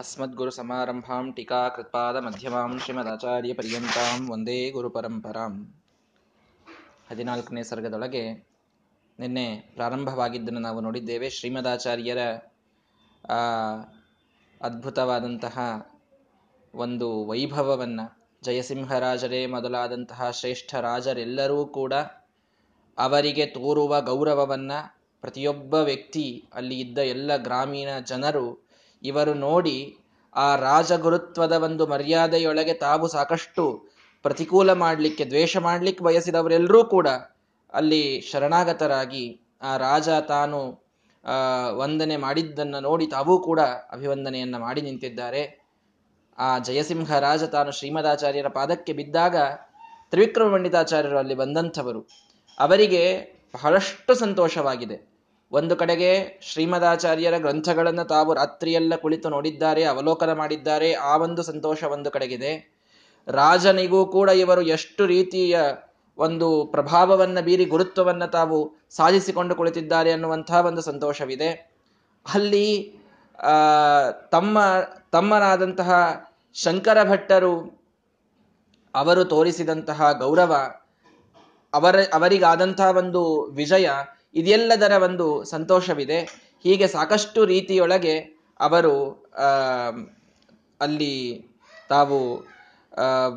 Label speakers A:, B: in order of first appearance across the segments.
A: अस्मद्गुरुसमारम्भां ಟೀಕಾಕೃತ್ಪಾದಮಧ್ಯಮಾಂ ಶ್ರೀಮದಾಚಾರ್ಯಪರ್ಯಂತಾಂ ವಂದೇ ಗುರುಪರಂಪರಾಂ ಹದಿನಾಲ್ಕನೇ ಸರ್ಗದೊಳಗೆ ನಿನ್ನೆ ಪ್ರಾರಂಭವಾಗಿದ್ದನ್ನು ನಾವು ನೋಡಿದ್ದೇವೆ ಶ್ರೀಮದಾಚಾರ್ಯರ ಅದ್ಭುತವಾದಂತಹ ಒಂದು ವೈಭವವನ್ನು ಜಯಸಿಂಹರಾಜರೇ ಮೊದಲಾದಂತಹ ಶ್ರೇಷ್ಠ ರಾಜರೆಲ್ಲರೂ ಕೂಡ ಅವರಿಗೆ ತೋರುವ ಗೌರವವನ್ನು ಪ್ರತಿಯೊಬ್ಬ ವ್ಯಕ್ತಿ ಅಲ್ಲಿ ಇದ್ದ ಎಲ್ಲ ಗ್ರಾಮೀಣ ಜನರು ಇವರು ನೋಡಿ ಆ ರಾಜಗುರುತ್ವದ ಒಂದು ಮರ್ಯಾದೆಯೊಳಗೆ ತಾವು ಸಾಕಷ್ಟು ಪ್ರತಿಕೂಲ ಮಾಡಲಿಕ್ಕೆ, ದ್ವೇಷ ಮಾಡ್ಲಿಕ್ಕೆ ಬಯಸಿದವರೆಲ್ಲರೂ ಕೂಡ ಅಲ್ಲಿ ಶರಣಾಗತರಾಗಿ ಆ ರಾಜ ತಾನು ವಂದನೆ ಮಾಡಿದ್ದನ್ನು ನೋಡಿ ತಾವೂ ಕೂಡ ಅಭಿವಂದನೆಯನ್ನು ಮಾಡಿ ನಿಂತಿದ್ದಾರೆ. ಆ ಜಯಸಿಂಹ ರಾಜ ತಾನು ಶ್ರೀಮದಾಚಾರ್ಯರ ಪಾದಕ್ಕೆ ಬಿದ್ದಾಗ ತ್ರಿವಿಕ್ರಮ ಪಂಡಿತಾಚಾರ್ಯರು ಅಲ್ಲಿ ಬಂದಂಥವರು. ಅವರಿಗೆ ಬಹಳಷ್ಟು ಸಂತೋಷವಾಗಿದೆ. ಒಂದು ಕಡೆಗೆ ಶ್ರೀಮದಾಚಾರ್ಯರ ಗ್ರಂಥಗಳನ್ನು ತಾವು ರಾತ್ರಿಯೆಲ್ಲ ಕುಳಿತು ನೋಡಿದ್ದಾರೆ, ಅವಲೋಕನ ಮಾಡಿದ್ದಾರೆ, ಆ ಒಂದು ಸಂತೋಷ ಒಂದು ಕಡೆಗಿದೆ. ರಾಜನಿಗೂ ಕೂಡ ಇವರು ಎಷ್ಟು ರೀತಿಯ ಒಂದು ಪ್ರಭಾವವನ್ನ ಬೀರಿ ಗುರುತ್ವವನ್ನು ತಾವು ಸಾಧಿಸಿಕೊಂಡು ಕುಳಿತಿದ್ದಾರೆ ಅನ್ನುವಂತಹ ಒಂದು ಸಂತೋಷವಿದೆ. ಅಲ್ಲಿ ತಮ್ಮ, ತಮ್ಮನಾದಂತಹ ಶಂಕರ ಭಟ್ಟರು ಅವರು ತೋರಿಸಿದಂತಹ ಗೌರವ, ಅವರ, ಅವರಿಗಾದಂತಹ ಒಂದು ವಿಜಯ ಇದೆಲ್ಲದರ ಒಂದು ಸಂತೋಷವಿದೆ. ಹೀಗೆ ಸಾಕಷ್ಟು ರೀತಿಯೊಳಗೆ ಅವರು ಅಲ್ಲಿ ತಾವು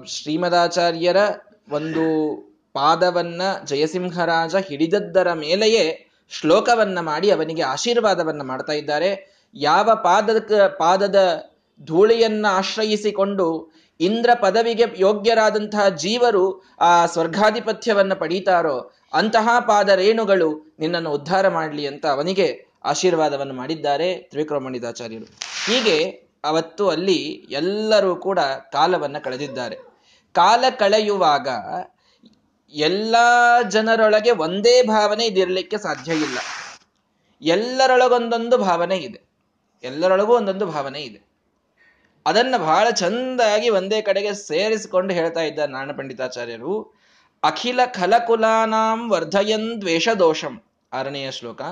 A: ಶ್ರೀಮದಾಚಾರ್ಯರ ಒಂದು ಪಾದವನ್ನ ಜಯಸಿಂಹರಾಜ ಹಿಡಿದದ್ದರ ಮೇಲೆಯೇ ಶ್ಲೋಕವನ್ನ ಮಾಡಿ ಅವನಿಗೆ ಆಶೀರ್ವಾದವನ್ನ ಮಾಡ್ತಾ ಇದ್ದಾರೆ. ಯಾವ ಪಾದದ ಪಾದದ ಧೂಳಿಯನ್ನ ಆಶ್ರಯಿಸಿಕೊಂಡು ಇಂದ್ರ ಪದವಿಗೆ ಯೋಗ್ಯರಾದಂತಹ ಜೀವರು ಆ ಸ್ವರ್ಗಾಧಿಪತ್ಯವನ್ನ ಪಡೀತಾರೋ ಅಂತಹ ಪಾದ ರೇಣುಗಳು ನಿನ್ನನ್ನು ಉದ್ಧಾರ ಮಾಡಲಿ ಅಂತ ಅವನಿಗೆ ಆಶೀರ್ವಾದವನ್ನು ಮಾಡಿದ್ದಾರೆ ತ್ರಿವಿಕ್ರಮಣಿತಾಚಾರ್ಯರು ಹೀಗೆ ಅವತ್ತು ಅಲ್ಲಿ ಎಲ್ಲರೂ ಕೂಡ ಕಾಲವನ್ನು ಕಳೆದಿದ್ದಾರೆ. ಕಾಲ ಕಳೆಯುವಾಗ ಎಲ್ಲ ಜನರೊಳಗೆ ಒಂದೇ ಭಾವನೆ ಇದಿರಲಿಕ್ಕೆ ಸಾಧ್ಯ ಇಲ್ಲ. ಎಲ್ಲರೊಳಗೊಂದೊಂದು ಭಾವನೆ ಇದೆ. ಎಲ್ಲರೊಳಗೂ ಒಂದೊಂದು ಭಾವನೆ ಇದೆ. ಅದನ್ನು ಬಹಳ ಚಂದಾಗಿ ಒಂದೇ ಕಡೆಗೆ ಸೇರಿಸಿಕೊಂಡು ಹೇಳ್ತಾ ಇದ್ದ ನಾರಾಯಣ ಪಂಡಿತಾಚಾರ್ಯರು. ಅಖಿಲ ಖಲಕುಲಾನಾಂ ವರ್ಧಯನ್ ದ್ವೇಷ ದೋಷಂ ಆರನೆಯ ಶ್ಲೋಕ.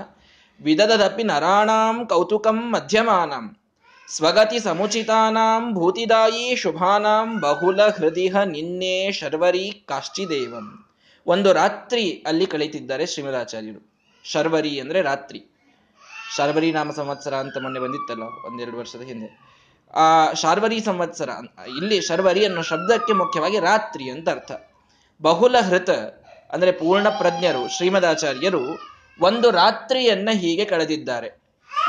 A: ವಿದದದಪಿ ನರಾಣಾಂ ಕೌತುಕಂ ಮಧ್ಯಮಾನಂ. ಸ್ವಗತಿ ಸಮುಚಿತಾನಾಂ ಭೂತಿದಾಯಿ ಶುಭಾನಾಂ ಬಹುಲ ಹೃದಿಹ ನಿನ್ನೆ ಶರ್ವರಿ ಕಾಶ್ಚಿದೇವಂ. ಒಂದು ರಾತ್ರಿ ಅಲ್ಲಿ ಕಳೀತಿದ್ದಾರೆ ಶ್ರೀಮದಾಚಾರ್ಯರು. ಶರ್ವರಿ ಅಂದ್ರೆ ರಾತ್ರಿ. ಶರ್ವರಿ ನಾಮ ಸಂವತ್ಸರ ಅಂತ ಮೊನ್ನೆ ಬಂದಿತ್ತಲ್ಲ, ಒಂದೆರಡು ವರ್ಷದ ಹಿಂದೆ. ಆ, ಶಾರ್ವರಿ ಸಂವತ್ಸರ, ಇಲ್ಲಿ ಶರ್ವರಿ ಅನ್ನೋ ಶಬ್ದಕ್ಕೆ ಮುಖ್ಯವಾಗಿ ರಾತ್ರಿ ಅಂತ ಅರ್ಥ. ಬಹುಲ ಹೃತ ಅಂದ್ರೆ ಪೂರ್ಣ ಪ್ರಜ್ಞರು, ಶ್ರೀಮದಾಚಾರ್ಯರು ಒಂದು ರಾತ್ರಿಯನ್ನ ಹೀಗೆ ಕಳೆದಿದ್ದಾರೆ.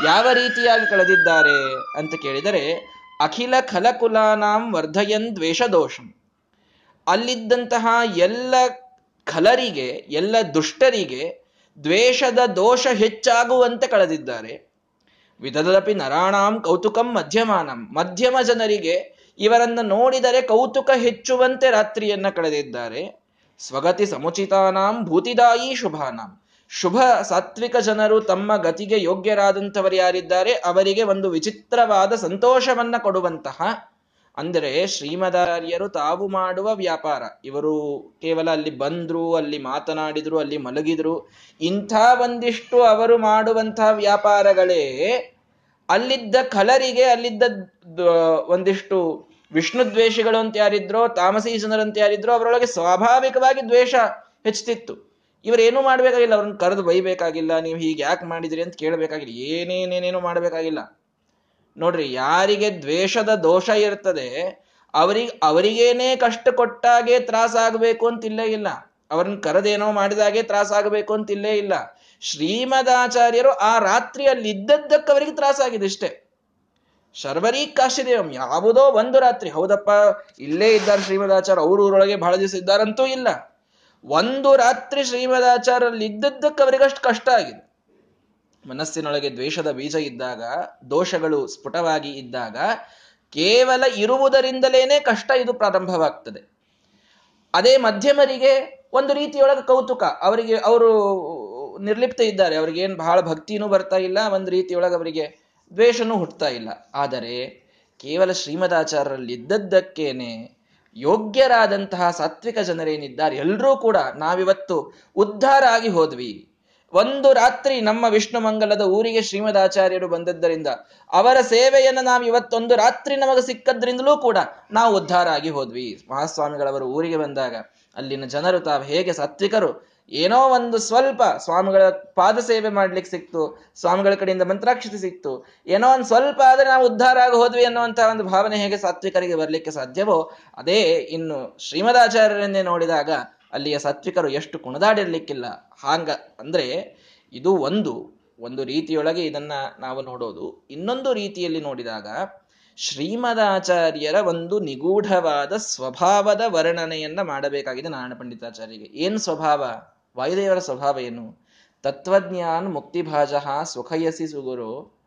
A: ಯಾವ ರೀತಿಯಾಗಿ ಕಳೆದಿದ್ದಾರೆ ಅಂತ ಕೇಳಿದರೆ, ಅಖಿಲ ಖಲಕುಲಾನಾಂ ವರ್ಧಯನ್ ದ್ವೇಷ ದೋಷಂ ಅಲ್ಲಿದ್ದಂತಹ ಎಲ್ಲ ಖಲರಿಗೆ, ಎಲ್ಲ ದುಷ್ಟರಿಗೆ ದ್ವೇಷದ ದೋಷ ಹೆಚ್ಚಾಗುವಂತೆ ಕಳೆದಿದ್ದಾರೆ. ವಿಧದಪಿ ನರಾಣಾಂ ಕೌತುಕಂ ಮಧ್ಯಮಾನಂ. ಮಧ್ಯಮ ಜನರಿಗೆ ಇವರನ್ನು ನೋಡಿದರೆ ಕೌತುಕ ಹೆಚ್ಚುವಂತೆ ರಾತ್ರಿಯನ್ನ ಕಳೆದಿದ್ದಾರೆ. ಸ್ವಗತಿ ಸಮುಚಿತಾನಾಂ ಭೂತಿದಾಯಿ ಶುಭಾನಾಂ. ಶುಭ ಸಾತ್ವಿಕ ಜನರು ತಮ್ಮ ಗತಿಗೆ ಯೋಗ್ಯರಾದಂಥವರು ಯಾರಿದ್ದಾರೆ? ಅವರಿಗೆ ಒಂದು ವಿಚಿತ್ರವಾದ ಸಂತೋಷವನ್ನ ಕೊಡುವಂತಹ, ಅಂದರೆ ಶ್ರೀಮದಾರ್ಯರು ತಾವು ಮಾಡುವ ವ್ಯಾಪಾರ. ಇವರು ಕೇವಲ ಅಲ್ಲಿ ಬಂದ್ರು, ಅಲ್ಲಿ ಮಾತನಾಡಿದ್ರು, ಅಲ್ಲಿ ಮಲಗಿದ್ರು, ಇಂಥ ಒಂದಿಷ್ಟು ಅವರು ಮಾಡುವಂತಹ ವ್ಯಾಪಾರಗಳೇ ಅಲ್ಲಿದ್ದ ಕಲರಿಗೆ, ಅಲ್ಲಿದ್ದ ಒಂದಿಷ್ಟು ವಿಷ್ಣು ದ್ವೇಷಗಳು ಅಂತ ಯಾರಿದ್ರೋ ತಾಮಸಿ ಜನರಂತ ಯಾರಿದ್ರೋ, ಅವರೊಳಗೆ ಸ್ವಾಭಾವಿಕವಾಗಿ ದ್ವೇಷ ಹೆಚ್ಚುತ್ತಿತ್ತು. ಇವರೇನು ಮಾಡಬೇಕಾಗಿಲ್ಲ, ಅವ್ರನ್ನ ಕರೆದು ಬೈಬೇಕಾಗಿಲ್ಲ, ನೀವು ಹೀಗೆ ಯಾಕೆ ಮಾಡಿದ್ರಿ ಅಂತ ಕೇಳಬೇಕಾಗಿಲ್ಲ, ಏನೇನೇನೇನು ಮಾಡಬೇಕಾಗಿಲ್ಲ. ನೋಡ್ರಿ, ಯಾರಿಗೆ ದ್ವೇಷದ ದೋಷ ಇರ್ತದೆ ಅವರಿಗೆ ಅವರಿಗೇನೇ ಕಷ್ಟ ಕೊಟ್ಟಾಗೆ ತ್ರಾಸಾಗಬೇಕು ಅಂತಿಲ್ಲೇ ಇಲ್ಲ ಅವ್ರನ್ನ ಕರೆದೇನೋ ಮಾಡಿದಾಗೆ ತ್ರಾಸಾಗಬೇಕು ಅಂತಿಲ್ಲೇ ಇಲ್ಲ ಶ್ರೀಮದಾಚಾರ್ಯರು ಆ ರಾತ್ರಿಯಲ್ಲಿ ಇದ್ದದ್ದಕ್ಕೆ ಅವರಿಗೆ ತ್ರಾಸಾಗಿದೆ ಇಷ್ಟೇ ಶರ್ವರಿ ಕಾಶಿದೇವಂ ಯಾವುದೋ ಒಂದು ರಾತ್ರಿ. ಹೌದಪ್ಪ, ಇಲ್ಲೇ ಇದ್ದಾರೆ ಶ್ರೀಮದಾಚಾರ್ಯ, ಅವ್ರ ಊರೊಳಗೆ ಬಹಳ ದಿವಸ ಇದ್ದಾರಂತೂ ಇಲ್ಲ. ಒಂದು ರಾತ್ರಿ ಶ್ರೀಮದಾಚಾರ್ಯಲ್ಲಿ ಇದ್ದದ್ದಕ್ಕೆ ಅವರಿಗಷ್ಟು ಕಷ್ಟ ಆಗಿದೆ. ಮನಸ್ಸಿನೊಳಗೆ ದ್ವೇಷದ ಬೀಜ ಇದ್ದಾಗ, ದೋಷಗಳು ಸ್ಫುಟವಾಗಿ ಇದ್ದಾಗ, ಕೇವಲ ಇರುವುದರಿಂದಲೇನೆ ಕಷ್ಟ ಇದು ಪ್ರಾರಂಭವಾಗ್ತದೆ. ಅದೇ ಮಧ್ಯಮರಿಗೆ ಒಂದು ರೀತಿಯೊಳಗೆ ಕೌತುಕ. ಅವರಿಗೆ, ಅವರು ನಿರ್ಲಿಪ್ತ ಇದ್ದಾರೆ. ಅವ್ರಿಗೇನು ಬಹಳ ಭಕ್ತಿನೂ ಬರ್ತಾ ಇಲ್ಲ. ಒಂದು ರೀತಿಯೊಳಗೆ ಅವರಿಗೆ ದ್ವೇಷನೂ ಹುಟ್ಟತಾ ಇಲ್ಲ. ಆದರೆ ಕೇವಲ ಶ್ರೀಮದಾಚಾರ್ಯರಲ್ಲಿ ಇದ್ದದ್ದಕ್ಕೇನೆ ಯೋಗ್ಯರಾದಂತಹ ಸಾತ್ವಿಕ ಜನರೇನಿದ್ದಾರೆ ಎಲ್ಲರೂ ಕೂಡ ನಾವಿವತ್ತು ಉದ್ಧಾರ ಆಗಿ ಹೋದ್ವಿ. ಒಂದು ರಾತ್ರಿ ನಮ್ಮ ವಿಷ್ಣು ಮಂಗಲದ ಊರಿಗೆ ಶ್ರೀಮದಾಚಾರ್ಯರು ಬಂದದ್ದರಿಂದ ಅವರ ಸೇವೆಯನ್ನು ನಾವು ಇವತ್ತೊಂದು ರಾತ್ರಿ ನಮಗೆ ಸಿಕ್ಕದ್ರಿಂದಲೂ ಕೂಡ ನಾವು ಉದ್ಧಾರ ಆಗಿ ಹೋದ್ವಿ. ಮಹಾಸ್ವಾಮಿಗಳವರು ಊರಿಗೆ ಬಂದಾಗ ಅಲ್ಲಿನ ಜನರು ತಾವು ಹೇಗೆ ಸಾತ್ವಿಕರು ಏನೋ ಒಂದು ಸ್ವಲ್ಪ ಸ್ವಾಮಿಗಳ ಪಾದ ಸೇವೆ ಮಾಡ್ಲಿಕ್ಕೆ ಸಿಕ್ತು, ಸ್ವಾಮಿಗಳ ಕಡೆಯಿಂದ ಮಂತ್ರಾಕ್ಷತೆ ಸಿಕ್ತು. ಏನೋ ಒಂದು ಸ್ವಲ್ಪ ಆದ್ರೆ ನಾವು ಉದ್ಧಾರ ಆಗ ಹೋದ್ವಿ ಅನ್ನುವಂತಹ ಒಂದು ಭಾವನೆ ಹೇಗೆ ಸಾತ್ವಿಕರಿಗೆ ಬರಲಿಕ್ಕೆ ಸಾಧ್ಯವೋ, ಅದೇ ಇನ್ನು ಶ್ರೀಮದಾಚಾರ್ಯರನ್ನೇ ನೋಡಿದಾಗ ಅಲ್ಲಿಯ ಸಾತ್ವಿಕರು ಎಷ್ಟು ಕುಣದಾಡಿರ್ಲಿಕ್ಕಿಲ್ಲ. ಹಾಂಗ ಅಂದ್ರೆ ಇದು ಒಂದು ಒಂದು ರೀತಿಯೊಳಗೆ ಇದನ್ನ ನಾವು ನೋಡೋದು. ಇನ್ನೊಂದು ರೀತಿಯಲ್ಲಿ ನೋಡಿದಾಗ ಶ್ರೀಮದಾಚಾರ್ಯರ ಒಂದು ನಿಗೂಢವಾದ ಸ್ವಭಾವದ ವರ್ಣನೆಯನ್ನ ಮಾಡಬೇಕಾಗಿದೆ ನಾರಾಯಣ ಪಂಡಿತಾಚಾರ್ಯರಿಗೆ. ಏನ್ ಸ್ವಭಾವ? ವಾಯುದೇವರ ಸ್ವಭಾವ ಏನು? ತತ್ವಜ್ಞಾನ್ ಮುಕ್ತಿಭಾಜ ಸುಖಯಸಿ ಸುಗುರು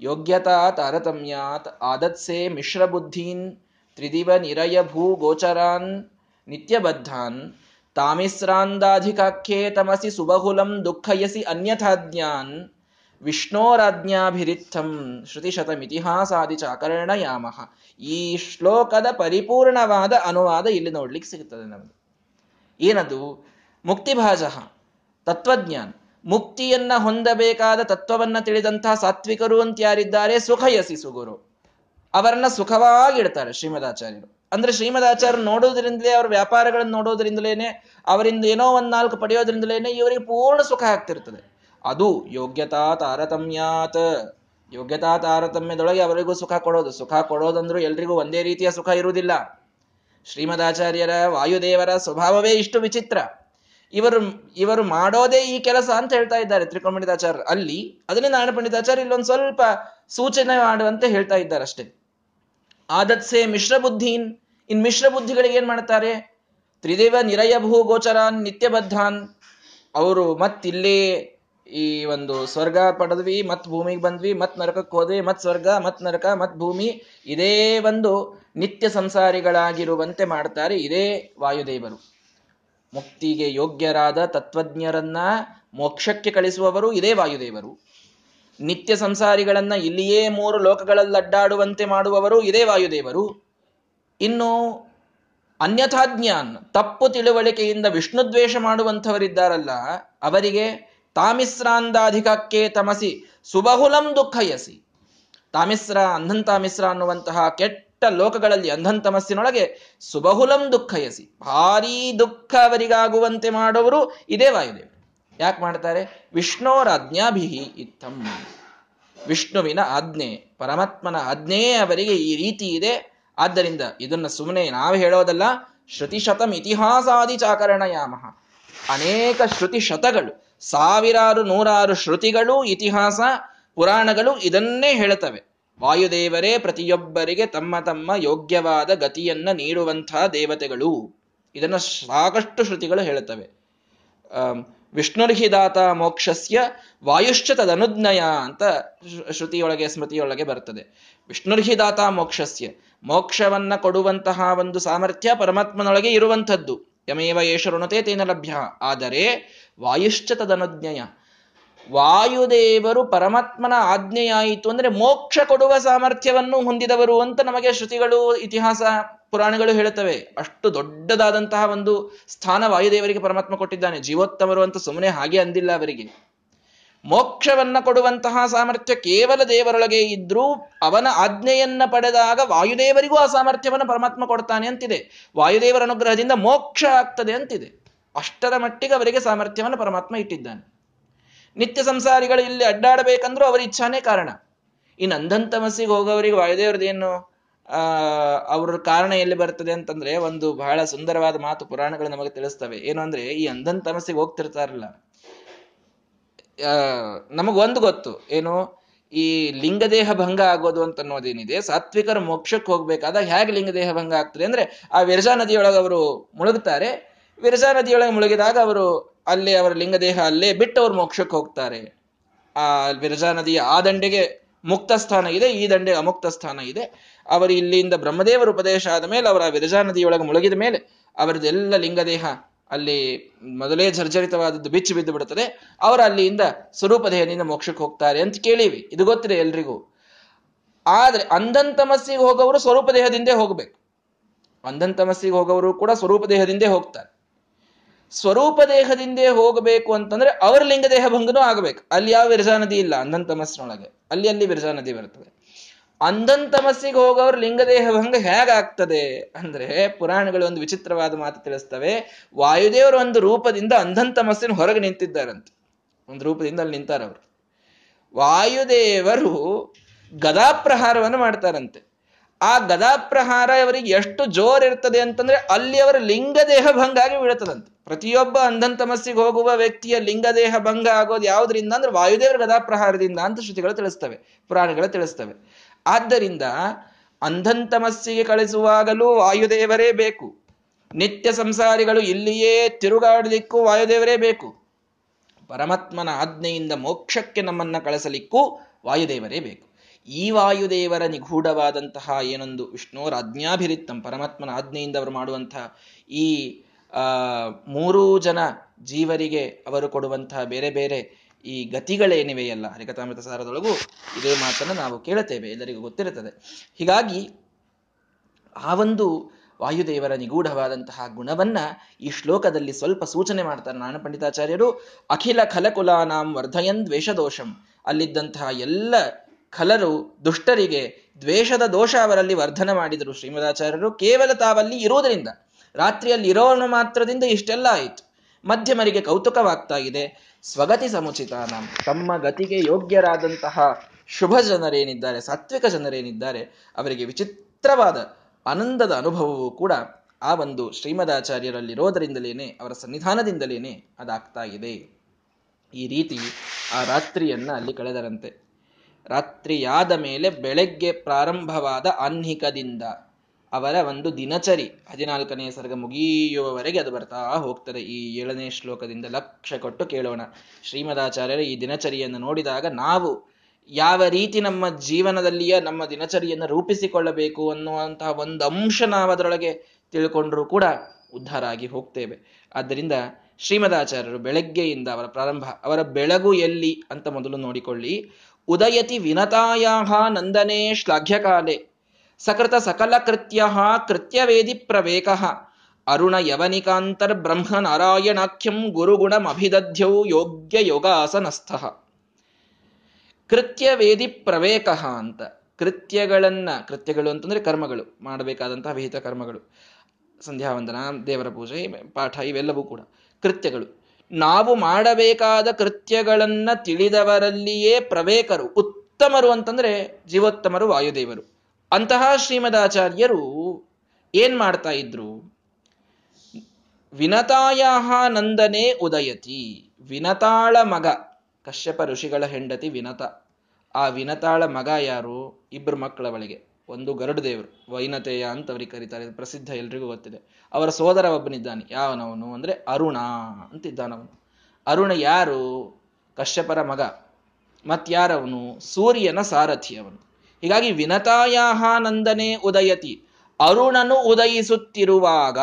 A: ಯೋಗ್ಯತಾ ತಾರತಮ್ಯಾತ್ ಆದತ್ಸೆ ಮಿಶ್ರಬುದ್ಧೀನ್ ತ್ರಿದಿವ ನಿರಯ ಭೂ ಗೋಚರಾನ್ ನಿತ್ಯಬದ್ಧಾನ್ ತಾಮಿಸ್ರಾಂದಾಧಿಕಾಖ್ಯೇ ತಮಸಿ ಸುಬಹುಲಂ ದುಃಖಯಸಿ ಅನ್ಯಥಾಜ್ಞಾನ್ ವಿಷ್ಣೋರಾಜ್ಞಾಭಿರಿತ್ತಂ ಶ್ರುತಿಶತಮಿತಿಹಾಸಾದಿ ಚಾಕರಣಯಾಮಃ. ಈ ಶ್ಲೋಕದ ಪರಿಪೂರ್ಣವಾದ ಅನುವಾದ ಇಲ್ಲಿ ನೋಡ್ಲಿಕ್ಕೆ ಸಿಗುತ್ತದೆ ನಮಗೆ. ಏನದು? ಮುಕ್ತಿಭಾಜ, ತತ್ವಜ್ಞಾನ. ಮುಕ್ತಿಯನ್ನ ಹೊಂದಬೇಕಾದ ತತ್ವವನ್ನ ತಿಳಿದಂತಹ ಸಾತ್ವಿಕರು ಅಂತ ಯಾರಿದ್ದಾರೆ? ಸುಖಯಸಿ ಸುಗುರು. ಅವರನ್ನ ಸುಖವಾಗಿಡ್ತಾರೆ ಶ್ರೀಮದಾಚಾರ್ಯರು. ಅಂದ್ರೆ ಶ್ರೀಮದಾಚಾರ್ಯರು ನೋಡೋದ್ರಿಂದಲೇ, ಅವ್ರ ವ್ಯಾಪಾರಗಳನ್ನು ನೋಡೋದ್ರಿಂದಲೇನೆ, ಅವರಿಂದ ಏನೋ ಒಂದ್ ನಾಲ್ಕು ಪಡೆಯೋದ್ರಿಂದಲೇನೆ ಇವರಿಗೆ ಪೂರ್ಣ ಸುಖ ಆಗ್ತಿರ್ತದೆ. ಅದು ಯೋಗ್ಯತಾ ತಾರತಮ್ಯಾತ್. ಯೋಗ್ಯತಾ ತಾರತಮ್ಯದೊಳಗೆ ಅವರಿಗೂ ಸುಖ ಕೊಡೋದು. ಸುಖ ಕೊಡೋದಂದ್ರೂ ಎಲ್ರಿಗೂ ಒಂದೇ ರೀತಿಯ ಸುಖ ಇರುವುದಿಲ್ಲ. ಶ್ರೀಮದಾಚಾರ್ಯರ ವಾಯುದೇವರ ಸ್ವಭಾವವೇ ಇಷ್ಟು ವಿಚಿತ್ರ. ಇವರು ಇವರು ಮಾಡೋದೇ ಈ ಕೆಲಸ ಅಂತ ಹೇಳ್ತಾ ಇದ್ದಾರೆ ತ್ರಿಕೋಮಣಿತಾಚಾರ್ಯ ಅಲ್ಲಿ, ಅದನ್ನೇ ನಾರಾಯಣ ಪಂಡಿತಾಚಾರ್ಯ ಇಲ್ಲೊಂದು ಸ್ವಲ್ಪ ಸೂಚನೆ ಮಾಡುವಂತೆ ಹೇಳ್ತಾ ಇದ್ದಾರೆ ಅಷ್ಟೇ. ಆದತ್ಸೆ ಮಿಶ್ರ ಬುದ್ಧೀನ್, ಇನ್ ಮಿಶ್ರ ಬುದ್ಧಿಗಳಿಗೆ ಏನ್ ಮಾಡ್ತಾರೆ? ತ್ರಿದೇವ ನಿರಯ ಭೂ ಗೋಚರಾನ್ ನಿತ್ಯಬದ್ಧಾನ್. ಅವರು ಮತ್ತಿಲ್ಲೇ ಈ ಒಂದು ಸ್ವರ್ಗ ಪಡೆದ್ವಿ, ಮತ್ ಭೂಮಿಗೆ ಬಂದ್ವಿ, ಮತ್ ನರಕಕ್ಕೆ ಹೋದ್ವಿ, ಮತ್ ಸ್ವರ್ಗ, ಮತ್ ನರಕ, ಮತ್ ಭೂಮಿ. ಇದೇ ಒಂದು ನಿತ್ಯ ಸಂಸಾರಿಗಳಾಗಿರುವಂತೆ ಮಾಡ್ತಾರೆ ಇದೇ ವಾಯುದೇವರು. ಮುಕ್ತಿಗೆ ಯೋಗ್ಯರಾದ ತತ್ವಜ್ಞರನ್ನ ಮೋಕ್ಷಕ್ಕೆ ಕಳಿಸುವವರು ಇದೇ ವಾಯುದೇವರು. ನಿತ್ಯ ಸಂಸಾರಿಗಳನ್ನ ಇಲ್ಲಿಯೇ ಮೂರು ಲೋಕಗಳಲ್ಲಿ ಅಡ್ಡಾಡುವಂತೆ ಮಾಡುವವರು ಇದೇ ವಾಯುದೇವರು. ಇನ್ನು ಅನ್ಯಥಾಜ್ಞಾನ್, ತಪ್ಪು ತಿಳುವಳಿಕೆಯಿಂದ ವಿಷ್ಣು ದ್ವೇಷ ಮಾಡುವಂಥವರಿದ್ದಾರಲ್ಲ, ಅವರಿಗೆ ತಾಮಿಸ್ರಾಂದಾಧಿಕಕ್ಕೆ ತಮಸಿ, ಸುಬಹುಲಂ ದುಃಖಯಸಿ. ತಾಮಿಸ್ರ, ಅಂಧನ್ ತಾಮಿಸ್ರ ಅನ್ನುವಂತಹ ಕೆಟ್ಟ ಲೋಕಗಳಲ್ಲಿ ಅಂಧಂತಮಸ್ಸಿನೊಳಗೆ ಸುಬಹುಲಂ ದುಃಖಯಸಿ. ಭಾರೀ ದುಃಖ ಅವರಿಗಾಗುವಂತೆ ಮಾಡುವರು ಇದೇ ವಾಯುದೇವರು ಯಾಕೆ ಮಾಡ್ತಾರೆ? ವಿಷ್ಣೋರಾಜ್ಞಾಭಿಹಿ ಇತ್ತಂ. ವಿಷ್ಣುವಿನ ಆಜ್ಞೆ, ಪರಮಾತ್ಮನ ಆಜ್ಞೆಯೇ ಅವರಿಗೆ ಈ ರೀತಿ ಇದೆ. ಆದ್ದರಿಂದ ಇದನ್ನ ಸುಮ್ಮನೆ ನಾವು ಹೇಳೋದಲ್ಲ, ಶ್ರುತಿಶತಂ ಇತಿಹಾಸಾದಿ ಚಾಕರಣಯಾಮಃ. ಅನೇಕ ಶ್ರುತಿ ಶತಗಳು, ಸಾವಿರಾರು ನೂರಾರು ಶ್ರುತಿಗಳು, ಇತಿಹಾಸ, ಪುರಾಣಗಳು ಇದನ್ನೇ ಹೇಳುತ್ತವೆ ವಾಯುದೇವರೇ ಪ್ರತಿಯೊಬ್ಬರಿಗೆ ತಮ್ಮ ತಮ್ಮ ಯೋಗ್ಯವಾದ ಗತಿಯನ್ನ ನೀಡುವಂತಹ ದೇವತೆಗಳು. ಇದನ್ನ ಸಾಕಷ್ಟು ಶ್ರುತಿಗಳು ಹೇಳುತ್ತವೆ. ವಿಷ್ಣುರ್ಹಿದಾತ ಮೋಕ್ಷಸ್ಯ ವಾಯುಶ್ಚ ತದನುಜ್ಞಯ ಅಂತ ಶ್ರುತಿಯೊಳಗೆ, ಸ್ಮೃತಿಯೊಳಗೆ ಬರ್ತದೆ. ವಿಷ್ಣುರ್ಹಿದಾತ ಮೋಕ್ಷಸ್ಯ ಮೋಕ್ಷವನ್ನ ಕೊಡುವಂತಹ ಒಂದು ಸಾಮರ್ಥ್ಯ ಪರಮಾತ್ಮನೊಳಗೆ ಇರುವಂಥದ್ದು. ಯಮೇವ ಏಷರುಣತೆ ತೇನ ಲಭ್ಯ. ಆದರೆ ವಾಯುಶ್ಚ ತದನುಜ್ಞಯ ವಾಯುದೇವರು ಪರಮಾತ್ಮನ ಆಜ್ಞೆಯಾಯಿತು ಅಂದ್ರೆ ಮೋಕ್ಷ ಕೊಡುವ ಸಾಮರ್ಥ್ಯವನ್ನು ಹೊಂದಿದವರು ಅಂತ ನಮಗೆ ಶ್ರುತಿಗಳು, ಇತಿಹಾಸ, ಪುರಾಣಗಳು ಹೇಳುತ್ತವೆ. ಅಷ್ಟು ದೊಡ್ಡದಾದಂತಹ ಒಂದು ಸ್ಥಾನ ವಾಯುದೇವರಿಗೆ ಪರಮಾತ್ಮ ಕೊಟ್ಟಿದ್ದಾನೆ. ಜೀವೋತ್ತಮರು ಅಂತ ಸುಮ್ಮನೆ ಹಾಗೆ ಅಂದಿಲ್ಲ ಅವರಿಗೆ. ಮೋಕ್ಷವನ್ನ ಕೊಡುವಂತಹ ಸಾಮರ್ಥ್ಯ ಕೇವಲ ದೇವರೊಳಗೆ ಇದ್ರೂ ಅವನ ಆಜ್ಞೆಯನ್ನ ಪಡೆದಾಗ ವಾಯುದೇವರಿಗೂ ಆ ಸಾಮರ್ಥ್ಯವನ್ನು ಪರಮಾತ್ಮ ಕೊಡ್ತಾನೆ ಅಂತಿದೆ. ವಾಯುದೇವರ ಅನುಗ್ರಹದಿಂದ ಮೋಕ್ಷ ಆಗ್ತದೆ ಅಂತಿದೆ. ಅಷ್ಟರ ಮಟ್ಟಿಗೆ ಅವರಿಗೆ ಸಾಮರ್ಥ್ಯವನ್ನು ಪರಮಾತ್ಮ ಇಟ್ಟಿದ್ದಾನೆ. ನಿತ್ಯ ಸಂಸಾರಿಗಳು ಇಲ್ಲಿ ಅಡ್ಡಾಡಬೇಕಂದ್ರೂ ಅವರ ಇಚ್ಛಾನೇ ಕಾರಣ. ಇನ್ನು ಅಂಧಂತಮಸ್ಸಿಗೆ ಹೋಗೋವರಿಗೆ ವಾಯುದೇವರದೇನು ಆ, ಅವ್ರ ಕಾರಣ ಎಲ್ಲಿ ಬರ್ತದೆ ಅಂತಂದ್ರೆ ಒಂದು ಬಹಳ ಸುಂದರವಾದ ಮಾತು ಪುರಾಣಗಳು ನಮಗೆ ತಿಳಿಸ್ತವೆ. ಏನು ಅಂದ್ರೆ ಈ ಅಂಧನ್ ತಮಸ್ಸಿಗೆ ಹೋಗ್ತಿರ್ತಾರಲ್ಲ. ನಮಗೊಂದು ಗೊತ್ತು. ಏನು, ಈ ಲಿಂಗದೇಹ ಭಂಗ ಆಗೋದು ಅಂತ ಅನ್ನೋದೇನಿದೆ, ಸಾತ್ವಿಕರ ಮೋಕ್ಷಕ್ಕೆ ಹೋಗ್ಬೇಕಾದಾಗ ಹೇಗೆ ಲಿಂಗದೇಹ ಭಂಗ ಆಗ್ತದೆ ಅಂದ್ರೆ ಆ ವಿರಜಾ ನದಿಯೊಳಗೆ ಅವರು ಮುಳುಗುತ್ತಾರೆ ವಿರಜಾ ನದಿಯೊಳಗೆ ಮುಳುಗಿದಾಗ ಅವರು ಅಲ್ಲಿ ಅವರ ಲಿಂಗದೇಹ ಅಲ್ಲೇ ಬಿಟ್ಟು ಅವರು ಮೋಕ್ಷಕ್ಕೆ ಹೋಗ್ತಾರೆ. ಆ ವಿರಜಾ ನದಿಯ ಆ ದಂಡೆಗೆ ಮುಕ್ತ ಸ್ಥಾನ ಇದೆ, ಈ ದಂಡೆ ಅಮುಕ್ತ ಸ್ಥಾನ ಇದೆ. ಅವರು ಇಲ್ಲಿಂದ ಬ್ರಹ್ಮದೇವರ ಉಪದೇಶ ಆದ ಮೇಲೆ ಅವರ ವಿರಜಾ ನದಿಯೊಳಗೆ ಮುಳುಗಿದ ಮೇಲೆ ಅವರದೆಲ್ಲ ಲಿಂಗದೇಹ ಅಲ್ಲಿ ಮೊದಲೇ ಜರ್ಜರಿತವಾದದ್ದು ಬಿಚ್ಚಿ ಬಿದ್ದು ಬಿಡುತ್ತದೆ. ಅವರು ಅಲ್ಲಿಯಿಂದ ಸ್ವರೂಪ ದೇಹದಿಂದ ಮೋಕ್ಷಕ್ಕೆ ಹೋಗ್ತಾರೆ ಅಂತ ಕೇಳಿವಿ. ಇದು ಗೊತ್ತಿದೆ ಎಲ್ರಿಗೂ. ಆದ್ರೆ ಅಂಧನ್ ತಮಸ್ಸಿಗೆ ಹೋಗೋರು ಸ್ವರೂಪ ದೇಹದಿಂದೇ ಹೋಗ್ಬೇಕು. ಅಂಧನ್ ತಮಸ್ಸಿಗೆ ಕೂಡ ಸ್ವರೂಪ ದೇಹದಿಂದೇ ಹೋಗ್ತಾರೆ. ಸ್ವರೂಪ ದೇಹದಿಂದೇ ಹೋಗಬೇಕು ಅಂತಂದ್ರೆ ಅವರ ಲಿಂಗ ದೇಹ ಭಂಗನೂ ಆಗಬೇಕು. ಅಲ್ಲಿ ಯಾವ ವಿರಜಾ ನದಿ ಇಲ್ಲ? ಅಂಧನ್ ತಮಸ್ಸಿನೊಳಗೆ ಅಲ್ಲಿ ಅಲ್ಲಿ ವಿರಜಾ ನದಿ ಬರ್ತದೆ. ಅಂಧನ್ ತಮಸ್ಸಿಗೆ ಲಿಂಗ ಲಿಂಗದೇಹ ಭಂಗ ಹೇಗಾಗ್ತದೆ ಅಂದ್ರೆ ಪುರಾಣಗಳು ಒಂದು ವಿಚಿತ್ರವಾದ ಮಾತು ತಿಳಿಸ್ತವೆ. ವಾಯುದೇವರ ಒಂದು ರೂಪದಿಂದ ಅಂಧನ್ ತಮಸ್ಸಿನ ಹೊರಗೆ ನಿಂತಿದ್ದಾರಂತೆ. ಒಂದು ರೂಪದಿಂದ ಅಲ್ಲಿ ನಿಂತಾರವರು. ವಾಯುದೇವರು ಗದಾಪ್ರಹಾರವನ್ನು ಮಾಡ್ತಾರಂತೆ. ಆ ಗದಾಪ್ರಹಾರ ಅವರಿಗೆ ಎಷ್ಟು ಜೋರ್ ಇರ್ತದೆ ಅಂತಂದ್ರೆ ಅಲ್ಲಿ ಅವರ ಲಿಂಗದೇಹ ಭಂಗ ಆಗಿ ಬೀಳ್ತದಂತೆ. ಪ್ರತಿಯೊಬ್ಬ ಅಂಧಂತಮಸ್ಸಿಗೆ ಹೋಗುವ ವ್ಯಕ್ತಿಯ ಲಿಂಗದೇಹ ಭಂಗ ಆಗೋದು ಯಾವುದರಿಂದ ಅಂದ್ರೆ ವಾಯುದೇವರ ಗದಾಪ್ರಹಾರದಿಂದ ಅಂತ ಶ್ರುತಿಗಳು ತಿಳಿಸ್ತವೆ, ಪುರಾಣಗಳು ತಿಳಿಸ್ತವೆ. ಆದ್ದರಿಂದ ಅಂಧಂತಮಸ್ಸಿಗೆ ಕಳಿಸುವಾಗಲೂ ವಾಯುದೇವರೇ ಬೇಕು. ನಿತ್ಯ ಸಂಸಾರಿಗಳು ಇಲ್ಲಿಯೇ ತಿರುಗಾಡಲಿಕ್ಕೂ ವಾಯುದೇವರೇ ಬೇಕು. ಪರಮಾತ್ಮನ ಆಜ್ಞೆಯಿಂದ ಮೋಕ್ಷಕ್ಕೆ ನಮ್ಮನ್ನ ಕಳಿಸಲಿಕ್ಕೂ ವಾಯುದೇವರೇ ಬೇಕು. ಈ ವಾಯುದೇವರ ನಿಗೂಢವಾದಂತಹ ಏನೊಂದು ವಿಷ್ಣುವರ ಆಜ್ಞಾಭಿರಿತ್ತಂ ಪರಮಾತ್ಮನ ಆಜ್ಞೆಯಿಂದ ಅವರು ಮಾಡುವಂತಹ ಈ ಮೂರೂ ಜನ ಜೀವರಿಗೆ ಅವರು ಕೊಡುವಂತಹ ಬೇರೆ ಬೇರೆ ಈ ಗತಿಗಳೇನಿವೆಯಲ್ಲ ಹರಿಕಥಾಮೃತ ಸಾರದೊಳಗೂ ಇದೇ ಮಾತನ್ನು ನಾವು ಕೇಳುತ್ತೇವೆ, ಎಲ್ಲರಿಗೂ ಗೊತ್ತಿರುತ್ತದೆ. ಹೀಗಾಗಿ ಆ ಒಂದು ವಾಯುದೇವರ ನಿಗೂಢವಾದಂತಹ ಗುಣವನ್ನ ಈ ಶ್ಲೋಕದಲ್ಲಿ ಸ್ವಲ್ಪ ಸೂಚನೆ ಮಾಡ್ತಾರೆ ನಾನು ಪಂಡಿತಾಚಾರ್ಯರು. ಅಖಿಲ ಖಲಕುಲಾನಾಂ ವರ್ಧಯನ್ ದ್ವೇಷದೋಷಂ. ಅಲ್ಲಿದ್ದಂತಹ ಎಲ್ಲ ಖಲರು ದುಷ್ಟರಿಗೆ ದ್ವೇಷದ ದೋಷ ಅವರಲ್ಲಿ ವರ್ಧನ ಮಾಡಿದರು ಶ್ರೀಮದಾಚಾರ್ಯರು. ಕೇವಲ ತಾವಲ್ಲಿ ಇರುವುದರಿಂದ. ರಾತ್ರಿಯಲ್ಲಿ ಇರೋನು ಮಾತ್ರದಿಂದ ಇಷ್ಟೆಲ್ಲ ಆಯಿತು. ಮಧ್ಯಮರಿಗೆ ಕೌತುಕವಾಗ್ತಾ ಇದೆ. ಸ್ವಗತಿ ಸಮುಚಿತ ತಮ್ಮ ಗತಿಗೆ ಯೋಗ್ಯರಾದಂತಹ ಶುಭ ಜನರೇನಿದ್ದಾರೆ, ಸಾತ್ವಿಕ ಜನರೇನಿದ್ದಾರೆ, ಅವರಿಗೆ ವಿಚಿತ್ರವಾದ ಆನಂದದ ಅನುಭವವು ಕೂಡ ಆ ಒಂದು ಶ್ರೀಮದಾಚಾರ್ಯರಲ್ಲಿರೋದರಿಂದಲೇನೆ ಅವರ ಸನ್ನಿಧಾನದಿಂದಲೇನೆ ಅದಾಗ್ತಾ ಇದೆ. ಈ ರೀತಿ ಆ ರಾತ್ರಿಯನ್ನ ಅಲ್ಲಿ ಕಳೆದರಂತೆ. ರಾತ್ರಿಯಾದ ಮೇಲೆ ಬೆಳಗ್ಗೆ ಪ್ರಾರಂಭವಾದ ಆಹ್ನಿಕದಿಂದ ಅವರ ಒಂದು ದಿನಚರಿ, ಹದಿನಾಲ್ಕನೇ ಸರ್ಗ ಮುಗಿಯುವವರೆಗೆ ಅದು ಬರ್ತಾ ಹೋಗ್ತದೆ. ಈ ಏಳನೇ ಶ್ಲೋಕದಿಂದ ಲಕ್ಷ್ಯ ಕೊಟ್ಟು ಕೇಳೋಣ. ಶ್ರೀಮದಾಚಾರ್ಯರು, ಈ ದಿನಚರಿಯನ್ನು ನೋಡಿದಾಗ ನಾವು ಯಾವ ರೀತಿ ನಮ್ಮ ಜೀವನದಲ್ಲಿಯ ನಮ್ಮ ದಿನಚರಿಯನ್ನು ರೂಪಿಸಿಕೊಳ್ಳಬೇಕು ಅನ್ನುವಂತಹ ಒಂದು ಅಂಶ ನಾವು ಅದರೊಳಗೆ ತಿಳ್ಕೊಂಡ್ರೂ ಕೂಡ ಉದ್ಧಾರ ಆಗಿ ಹೋಗ್ತೇವೆ. ಆದ್ದರಿಂದ ಶ್ರೀಮದಾಚಾರ್ಯರು ಬೆಳಗ್ಗೆಯಿಂದ ಅವರ ಪ್ರಾರಂಭ, ಅವರ ಬೆಳಗು ಎಲ್ಲಿ ಅಂತ ಮೊದಲು ನೋಡಿಕೊಳ್ಳಿ. ಉದಯತಿ ವಿನತಾಯಾಹ ನಂದನೆ ಶ್ಲಾಘ್ಯಕಾಲೆ. ಸಕೃತ ಸಕಲ ಕೃತ್ಯ ಕೃತ್ಯವೇದಿ ಪ್ರವೇಕ. ಅರುಣ ಯವನಿಕಾಂತರ್ ಬ್ರಹ್ಮ ನಾರಾಯಣಾಖ್ಯಂ ಗುರುಗುಣಮಭಿದಧ್ಯೌ ಯೋಗ್ಯ ಯೋಗಾಸನಸ್ಥಃ. ಕೃತ್ಯವೇದಿ ಪ್ರವೇಕ ಅಂತ. ಕೃತ್ಯಗಳನ್ನ, ಕೃತ್ಯಗಳು ಅಂತಂದ್ರೆ ಕರ್ಮಗಳು, ಮಾಡಬೇಕಾದಂತಹ ವಿಹಿತ ಕರ್ಮಗಳು. ಸಂಧ್ಯಾವಂದನ, ದೇವರ ಪೂಜೆ, ಪಾಠ ಇವೆಲ್ಲವೂ ಕೂಡ ಕೃತ್ಯಗಳು. ನಾವು ಮಾಡಬೇಕಾದ ಕೃತ್ಯಗಳನ್ನ ತಿಳಿದವರಲ್ಲಿಯೇ ಪ್ರವೇಕರು, ಉತ್ತಮರು ಅಂತಂದ್ರೆ ಜೀವೋತ್ತಮರು ವಾಯುದೇವರು. ಅಂತಹ ಶ್ರೀಮದಾಚಾರ್ಯರು ಏನ್ ಮಾಡ್ತಾ ಇದ್ರು? ವಿನತಾಯಾಹ ನಂದನೆ ಉದಯತಿ. ವಿನತಾಳ ಮಗ. ಕಶ್ಯಪ ಋಷಿಗಳ ಹೆಂಡತಿ ವಿನತ. ಆ ವಿನತಾಳ ಮಗ ಯಾರು? ಇಬ್ಬರು ಮಕ್ಕಳವಳಿಗೆ ಒಂದು ಗರುಡ ದೇವರು. ವೈನತೆಯ ಅಂತ ಅವ್ರಿಗೆ ಕರೀತಾರೆ. ಪ್ರಸಿದ್ಧ ಎಲ್ರಿಗೂ ಗೊತ್ತಿದೆ. ಅವರ ಸೋದರ ಒಬ್ಬನಿದ್ದಾನೆ. ಯಾವನವನು? ಅಂದ್ರೆ ಅರುಣ ಅಂತಿದ್ದಾನವನು ಅರುಣ ಯಾರು? ಕಶ್ಯಪರ ಮಗ. ಮತ್ಯಾರವನು ಸೂರ್ಯನ ಸಾರಥಿ ಅವನು. ಹೀಗಾಗಿ ವಿನತಾಯಾಹ ನಂದನೆ ಉದಯತಿ. ಅರುಣನು ಉದಯಿಸುತ್ತಿರುವಾಗ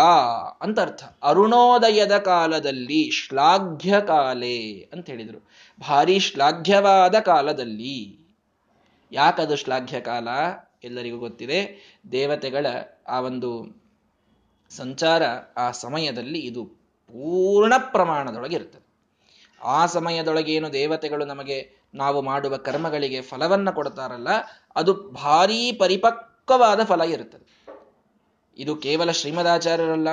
A: ಅಂತ ಅರ್ಥ ಅರುಣೋದಯದ ಕಾಲದಲ್ಲಿ ಶ್ಲಾಘ್ಯ ಕಾಲೇ ಅಂತ ಹೇಳಿದರು. ಭಾರಿ ಶ್ಲಾಘ್ಯವಾದ ಕಾಲದಲ್ಲಿ. ಯಾಕದು ಶ್ಲಾಘ್ಯ ಕಾಲ ಎಲ್ಲರಿಗೂ ಗೊತ್ತಿದೆ. ದೇವತೆಗಳ ಆ ಒಂದು ಸಂಚಾರ ಆ ಸಮಯದಲ್ಲಿ ಇದು ಪೂರ್ಣ ಪ್ರಮಾಣದೊಳಗೆ ಇರ್ತದೆ ಆ ಸಮಯದೊಳಗೇನು ದೇವತೆಗಳು ನಮಗೆ ನಾವು ಮಾಡುವ ಕರ್ಮಗಳಿಗೆ ಫಲವನ್ನು ಕೊಡ್ತಾರಲ್ಲ, ಅದು ಭಾರೀ ಪರಿಪಕ್ವವಾದ ಫಲ ಇರುತ್ತದೆ. ಇದು ಕೇವಲ ಶ್ರೀಮದಾಚಾರ್ಯರಲ್ಲ,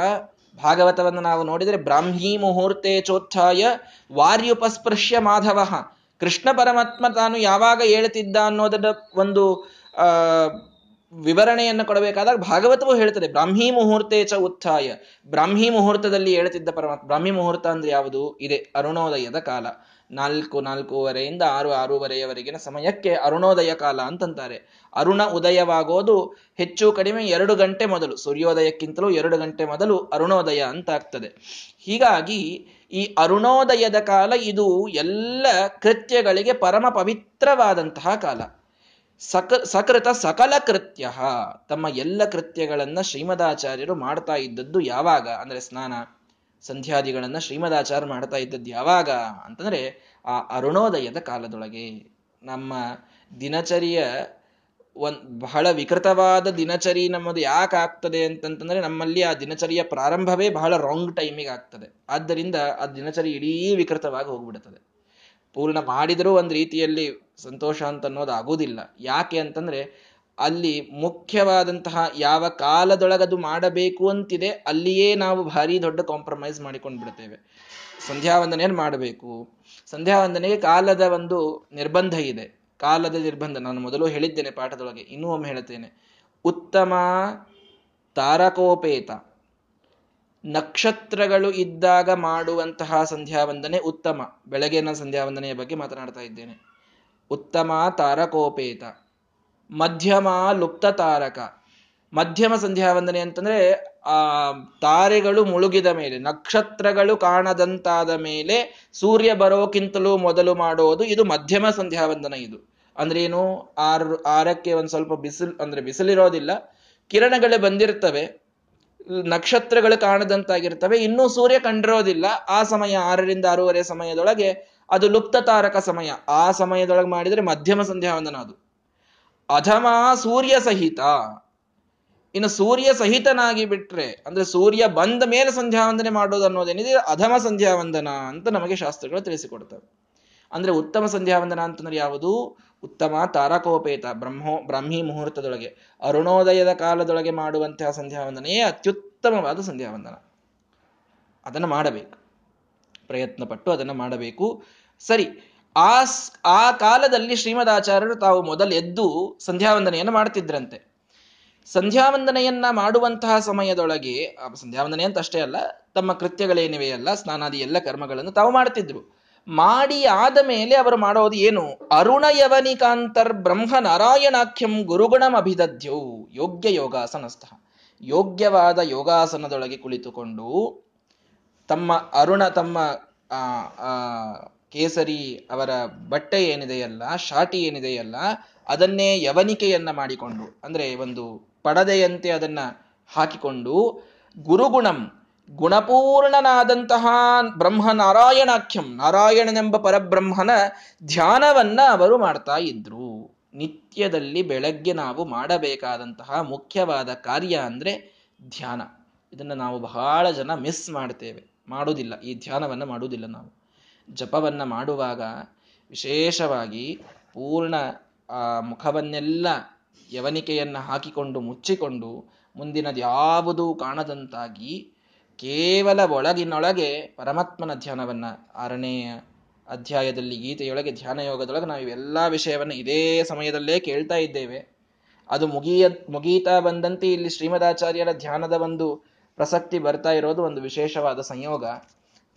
A: ಭಾಗವತವನ್ನು ನಾವು ನೋಡಿದರೆ ಬ್ರಾಹ್ಮೀ ಮುಹೂರ್ತೆ ಚೋತ್ಥಾಯ ವಾರ್ಯುಪಸ್ಪೃಶ್ಯ ಮಾಧವ. ಕೃಷ್ಣ ಪರಮಾತ್ಮ ತಾನು ಯಾವಾಗ ಹೇಳ್ತಿದ್ದ ಅನ್ನೋದರ ಒಂದು ವಿವರಣೆಯನ್ನು ಕೊಡಬೇಕಾದಾಗ ಭಾಗವತವು ಹೇಳ್ತದೆ, ಬ್ರಾಹ್ಮೀ ಮುಹೂರ್ತೆ ಚ ಉತ್ಥಾಯ. ಬ್ರಾಹ್ಮಿ ಮುಹೂರ್ತದಲ್ಲಿ ಹೇಳುತ್ತಿದ್ದ ಪರಮಾತ್ಮ, ಬ್ರಾಹ್ಮಿ ಮುಹೂರ್ತ ಅಂದ್ರೆ ಯಾವುದು? ಇದೆ ಅರುಣೋದಯದ ಕಾಲ. ನಾಲ್ಕು, ನಾಲ್ಕೂವರೆಯಿಂದ ಆರು, ಆರೂವರೆಯವರೆಗಿನ ಸಮಯಕ್ಕೆ ಅರುಣೋದಯ ಕಾಲ ಅಂತಂತಾರೆ. ಅರುಣ ಉದಯವಾಗೋದು ಹೆಚ್ಚು ಕಡಿಮೆ ಎರಡು ಗಂಟೆ ಮೊದಲು, ಸೂರ್ಯೋದಯಕ್ಕಿಂತಲೂ ಎರಡು ಗಂಟೆ ಮೊದಲು ಅರುಣೋದಯ ಅಂತ ಆಗ್ತದೆ. ಹೀಗಾಗಿ ಈ ಅರುಣೋದಯದ ಕಾಲ ಇದು ಎಲ್ಲ ಕೃತ್ಯಗಳಿಗೆ ಪರಮ ಪವಿತ್ರವಾದಂತಹ ಕಾಲ. ಸಕ, ಸಕೃತ ಸಕಲ ಕೃತ್ಯ. ತಮ್ಮ ಎಲ್ಲ ಕೃತ್ಯಗಳನ್ನ ಶ್ರೀಮದಾಚಾರ್ಯರು ಮಾಡ್ತಾ ಇದ್ದದ್ದು ಯಾವಾಗ? ಅಂದ್ರೆ ಸ್ನಾನ ಸಂಧ್ಯಾದಿಗಳನ್ನ ಶ್ರೀಮದಾಚಾರ್ಯ ಮಾಡ್ತಾ ಇದ್ದದ್ದು ಯಾವಾಗ ಅಂತಂದ್ರೆ ಆ ಅರುಣೋದಯದ ಕಾಲದೊಳಗೆ. ನಮ್ಮ ದಿನಚರಿಯ ಒಂದ್ ಬಹಳ ವಿಕೃತವಾದ ದಿನಚರಿ ನಮ್ಮದು ಯಾಕೆ ಆಗ್ತದೆ ಅಂತಂತಂದ್ರೆ ನಮ್ಮಲ್ಲಿ ಆ ದಿನಚರಿಯ ಪ್ರಾರಂಭವೇ ಬಹಳ ರಾಂಗ್ ಟೈಮಿಗೆ ಆಗ್ತದೆ. ಆದ್ದರಿಂದ ಆ ದಿನಚರಿ ಇಡೀ ವಿಕೃತವಾಗಿ ಹೋಗ್ಬಿಡುತ್ತದೆ ಪೂರ್ಣ ಮಾಡಿದರೂ ಒಂದು ರೀತಿಯಲ್ಲಿ ಸಂತೋಷ ಅಂತ ಅನ್ನೋದು ಆಗುವುದಿಲ್ಲ ಯಾಕೆ ಅಂತಂದ್ರೆ ಅಲ್ಲಿ ಮುಖ್ಯವಾದಂತಹ ಯಾವ ಕಾಲದೊಳಗದು ಮಾಡಬೇಕು ಅಂತಿದೆ, ಅಲ್ಲಿಯೇ ನಾವು ಭಾರಿ ದೊಡ್ಡ ಕಾಂಪ್ರಮೈಸ್ ಮಾಡಿಕೊಂಡು ಬಿಡ್ತೇವೆ. ಸಂಧ್ಯಾ ವಂದನೆಯನ್ನು ಮಾಡಬೇಕು. ಸಂಧ್ಯಾ ವಂದನೆಗೆ ಕಾಲದ ಒಂದು ನಿರ್ಬಂಧ ಇದೆ. ಕಾಲದ ನಿರ್ಬಂಧ, ನಾನು ಮೊದಲು ಹೇಳಿದ್ದೇನೆ ಪಾಠದೊಳಗೆ, ಇನ್ನೂ ಒಮ್ಮೆ ಹೇಳುತ್ತೇನೆ. ಉತ್ತಮ ತಾರಕೋಪೇತ. ನಕ್ಷತ್ರಗಳು ಇದ್ದಾಗ ಮಾಡುವಂತಹ ಸಂಧ್ಯಾ ವಂದನೆ ಉತ್ತಮ. ಬೆಳಗಿನ ಸಂಧ್ಯಾ ವಂದನೆಯ ಬಗ್ಗೆ ಮಾತನಾಡ್ತಾ ಇದ್ದೇನೆ. ಉತ್ತಮ ತಾರಕೋಪೇತ. ಮಧ್ಯಮ ಲುಪ್ತ ತಾರಕ ಮಧ್ಯಮ ಸಂಧ್ಯಾ ವಂದನೆ ಅಂತಂದ್ರೆ, ಆ, ತಾರೆಗಳು ಮುಳುಗಿದ ಮೇಲೆ, ನಕ್ಷತ್ರಗಳು ಕಾಣದಂತಾದ ಮೇಲೆ ಸೂರ್ಯ ಬರೋಕ್ಕಿಂತಲೂ ಮೊದಲು ಮಾಡೋದು ಇದು ಮಧ್ಯಮ ಸಂಧ್ಯಾ ವಂದನ ಇದು. ಅಂದ್ರೆ ಏನು, ಆರ್, ಆರಕ್ಕೆ ಒಂದ್ ಸ್ವಲ್ಪ ಬಿಸಿಲು, ಅಂದ್ರೆ ಬಿಸಿಲಿರೋದಿಲ್ಲ, ಕಿರಣಗಳು ಬಂದಿರ್ತವೆ, ನಕ್ಷತ್ರಗಳು ಕಾಣದಂತಾಗಿರ್ತವೆ, ಇನ್ನೂ ಸೂರ್ಯ ಕಂಡಿರೋದಿಲ್ಲ, ಆ ಸಮಯ ಆರರಿಂದ ಆರೂವರೆ ಸಮಯದೊಳಗೆ ಅದು ಲುಪ್ತ ತಾರಕ ಸಮಯ. ಆ ಸಮಯದೊಳಗೆ ಮಾಡಿದರೆ ಮಧ್ಯಮ ಸಂಧ್ಯಾ ವಂದನ ಅದು. ಅಧಮಾ ಸೂರ್ಯ ಸಹಿತ. ಇನ್ನು ಸೂರ್ಯ ಸಹಿತನಾಗಿ ಬಿಟ್ರೆ, ಅಂದ್ರೆ ಸೂರ್ಯ ಬಂದ ಮೇಲೆ ಸಂಧ್ಯಾ ವಂದನೆ ಮಾಡೋದು ಅನ್ನೋದೇನಿದೆ? ಅಧಮ ಸಂಧ್ಯಾ ವಂದನ ಅಂತ ನಮಗೆ ಶಾಸ್ತ್ರಗಳು ತಿಳಿಸಿಕೊಡ್ತವೆ. ಅಂದ್ರೆ ಉತ್ತಮ ಸಂಧ್ಯಾ ವಂದನ ಅಂತಂದ್ರೆ ಯಾವುದು? ಉತ್ತಮ ತಾರಕೋಪೇತ, ಬ್ರಹ್ಮೋ, ಬ್ರಾಹ್ಮಿ ಮುಹೂರ್ತದೊಳಗೆ, ಅರುಣೋದಯದ ಕಾಲದೊಳಗೆ ಮಾಡುವಂತಹ ಸಂಧ್ಯಾ ವಂದನೆಯೇ ಅತ್ಯುತ್ತಮವಾದ ಸಂಧ್ಯಾ ವಂದನ ಅದನ್ನು ಮಾಡಬೇಕು. ಪ್ರಯತ್ನ ಪಟ್ಟು ಅದನ್ನು ಮಾಡಬೇಕು. ಸರಿ ಆ ಆ ಕಾಲದಲ್ಲಿ ಶ್ರೀಮದಾಚಾರ್ಯರು ತಾವು ಮೊದಲು ಎದ್ದು ಸಂಧ್ಯಾವಂದನೆಯನ್ನು ಮಾಡ್ತಿದ್ರಂತೆ. ಸಂಧ್ಯಾವಂದನೆಯನ್ನ ಮಾಡುವಂತಹ ಸಮಯದೊಳಗೆ ಸಂಧ್ಯಾವಂದನೆ ಅಂತ ಅಷ್ಟೇ ಅಲ್ಲ, ತಮ್ಮ ಕೃತ್ಯಗಳೇನಿವೆಯಲ್ಲ ಸ್ನಾನಾದಿ ಎಲ್ಲ ಕರ್ಮಗಳನ್ನು ತಾವು ಮಾಡ್ತಿದ್ರು ಮಾಡಿ ಆದ ಮೇಲೆ ಅವರು ಮಾಡೋದು ಏನು? ಅರುಣ ಯವನಿಕಾಂತರ್ ಬ್ರಹ್ಮ ನಾರಾಯಣಾಖ್ಯಂ ಗುರುಗುಣಂ ಅಭಿದಧ್ಯೌ, ಯೋಗ್ಯ ಯೋಗಾಸನಸ್ಥ. ಯೋಗ್ಯವಾದ ಯೋಗಾಸನದೊಳಗೆ ಕುಳಿತುಕೊಂಡು ತಮ್ಮ ಅರುಣ, ತಮ್ಮ ಆ ಕೇಸರಿ ಅವರ ಬಟ್ಟೆ ಏನಿದೆಯಲ್ಲ, ಶಾಟಿ ಏನಿದೆಯಲ್ಲ, ಅದನ್ನೇ ಯವನಿಕೆಯನ್ನ ಮಾಡಿಕೊಂಡು, ಅಂದ್ರೆ ಒಂದು ಪಡದೆಯಂತೆ ಅದನ್ನ ಹಾಕಿಕೊಂಡು, ಗುರುಗುಣಂ, ಗುಣಪೂರ್ಣನಾದಂತಹ ಬ್ರಹ್ಮ ನಾರಾಯಣಾಖ್ಯಂ ನಾರಾಯಣನೆಂಬ ಪರಬ್ರಹ್ಮನ ಧ್ಯಾನವನ್ನ ಅವರು ಮಾಡ್ತಾ ಇದ್ರು. ನಿತ್ಯದಲ್ಲಿ ಬೆಳಗ್ಗೆ ನಾವು ಮಾಡಬೇಕಾದಂತಹ ಮುಖ್ಯವಾದ ಕಾರ್ಯ ಅಂದ್ರೆ ಧ್ಯಾನ. ಇದನ್ನು ನಾವು ಬಹಳ ಜನ ಮಿಸ್ ಮಾಡ್ತೇವೆ. ಮಾಡುವುದಿಲ್ಲ ಈ ಧ್ಯಾನವನ್ನು ಮಾಡುವುದಿಲ್ಲ ನಾವು. ಜಪವನ್ನ ಮಾಡುವಾಗ ವಿಶೇಷವಾಗಿ ಪೂರ್ಣ, ಆ, ಮುಖವನ್ನೆಲ್ಲ ಯವನಿಕೆಯನ್ನು ಹಾಕಿಕೊಂಡು ಮುಚ್ಚಿಕೊಂಡು ಮುಂದಿನದು ಯಾವುದೂ ಕಾಣದಂತಾಗಿ ಕೇವಲ ಒಳಗಿನೊಳಗೆ ಪರಮಾತ್ಮನ ಧ್ಯಾನವನ್ನು ಆರನೆಯ ಅಧ್ಯಾಯದಲ್ಲಿ ಗೀತೆಯೊಳಗೆ ಧ್ಯಾನ ಯೋಗದೊಳಗೆ ನಾವು ಇವೆಲ್ಲ ವಿಷಯವನ್ನು ಇದೇ ಸಮಯದಲ್ಲೇ ಕೇಳ್ತಾ ಇದ್ದೇವೆ. ಅದು ಮುಗಿಯ, ಮುಗೀತಾ ಬಂದಂತೆ ಇಲ್ಲಿ ಶ್ರೀಮದಾಚಾರ್ಯರ ಧ್ಯಾನದ ಒಂದು ಪ್ರಸಕ್ತಿ ಬರ್ತಾ ಇರೋದು ಒಂದು ವಿಶೇಷವಾದ ಸಂಯೋಗ.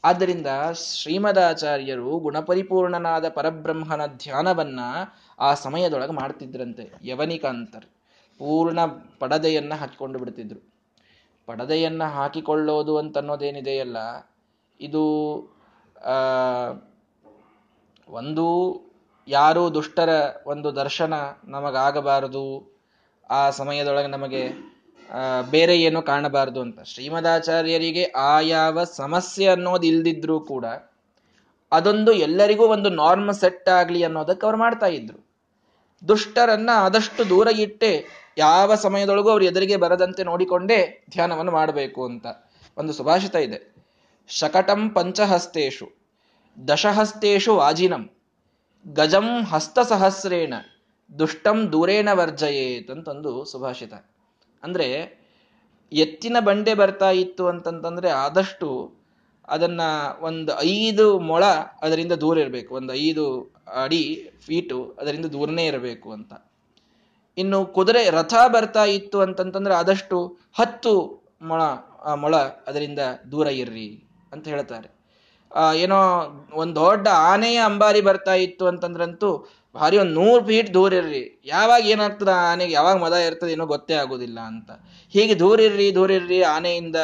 A: ಆದ್ದರಿಂದ ಶ್ರೀಮದಾಚಾರ್ಯರು ಗುಣಪರಿಪೂರ್ಣನಾದ ಪರಬ್ರಹ್ಮನ ಧ್ಯಾನವನ್ನ ಆ ಸಮಯದೊಳಗೆ ಮಾಡ್ತಿದ್ರಂತೆ, ಯವನಿಕಾಂತರ್. ಪೂರ್ಣ ಪಡದೆಯನ್ನ ಹಾಕಿಕೊಂಡು ಬಿಡ್ತಿದ್ರು. ಪಡದೆಯನ್ನ ಹಾಕಿಕೊಳ್ಳೋದು ಅಂತ ಅನ್ನೋದೇನಿದೆಯಲ್ಲ ಇದು ಒಂದು ಯಾರು ದುಷ್ಟರ ಒಂದು ದರ್ಶನ ನಮಗಾಗಬಾರದು. ಆ ಸಮಯದೊಳಗೆ ನಮಗೆ ಬೇರೆ ಏನು ಕಾಣಬಾರದು ಅಂತ. ಶ್ರೀಮದಾಚಾರ್ಯರಿಗೆ ಆ ಯಾವ ಸಮಸ್ಯೆ ಅನ್ನೋದು ಇಲ್ದಿದ್ರೂ ಕೂಡ ಅದೊಂದು ಎಲ್ಲರಿಗೂ ಒಂದು ನಾರ್ಮ್ ಸೆಟ್ ಆಗಲಿ ಅನ್ನೋದಕ್ಕೆ ಅವ್ರು ಮಾಡ್ತಾ ಇದ್ರು. ದುಷ್ಟರನ್ನ ಆದಷ್ಟು ದೂರ ಇಟ್ಟೆ ಯಾವ ಸಮಯದೊಳಗೂ ಅವ್ರು ಎದುರಿಗೆ ಬರದಂತೆ ನೋಡಿಕೊಂಡೇ ಧ್ಯಾನವನ್ನು ಮಾಡಬೇಕು ಅಂತ ಒಂದು ಸುಭಾಷಿತ ಇದೆ. ಶಕಟಂ ಪಂಚಹಸ್ತೇಶು, ದಶಹಸ್ತೇಶು ವಾಜಿನಂ, ಗಜಂ ಹಸ್ತಸಹಸ್ರೇಣ, ದುಷ್ಟಂ ದೂರೇಣ ವರ್ಜಯೇತ್ ಅಂತಂದು ಸುಭಾಷಿತ. ಅಂದ್ರೆ ಎತ್ತಿನ ಬಂಡೆ ಬರ್ತಾ ಇತ್ತು ಅಂತಂತಂದ್ರೆ ಆದಷ್ಟು ಅದನ್ನ ಒಂದು ಐದು ಮೊಳ ಅದರಿಂದ ದೂರ ಇರಬೇಕು. ಒಂದು ಐದು ಅಡಿ ಫೀಟು ಅದರಿಂದ ದೂರನೇ ಇರಬೇಕು ಅಂತ. ಇನ್ನು ಕುದುರೆ ರಥ ಬರ್ತಾ ಇತ್ತು ಅಂತಂತಂದ್ರೆ ಆದಷ್ಟು ಹತ್ತು ಮೊಳ ಮೊಳ ಅದರಿಂದ ದೂರ ಇರ್ರಿ ಅಂತ ಹೇಳ್ತಾರೆ. ಏನೋ ಒಂದು ದೊಡ್ಡ ಆನೆಯ ಅಂಬಾರಿ ಬರ್ತಾ ಇತ್ತು ಅಂತಂದ್ರಂತೂ ಭಾರಿ ಒಂದು ನೂರು ಫೀಟ್ ದೂರ ಇರ್ರಿ. ಯಾವಾಗ ಏನಾಗ್ತದ ಆನೆಗೆ, ಯಾವಾಗ ಮದ ಇರ್ತದೆ ಏನೋ ಗೊತ್ತೇ ಆಗೋದಿಲ್ಲ ಅಂತ. ಹೀಗೆ ದೂರ ಇರ್ರಿ ದೂರ ಇರ್ರಿ, ಆನೆಯಿಂದ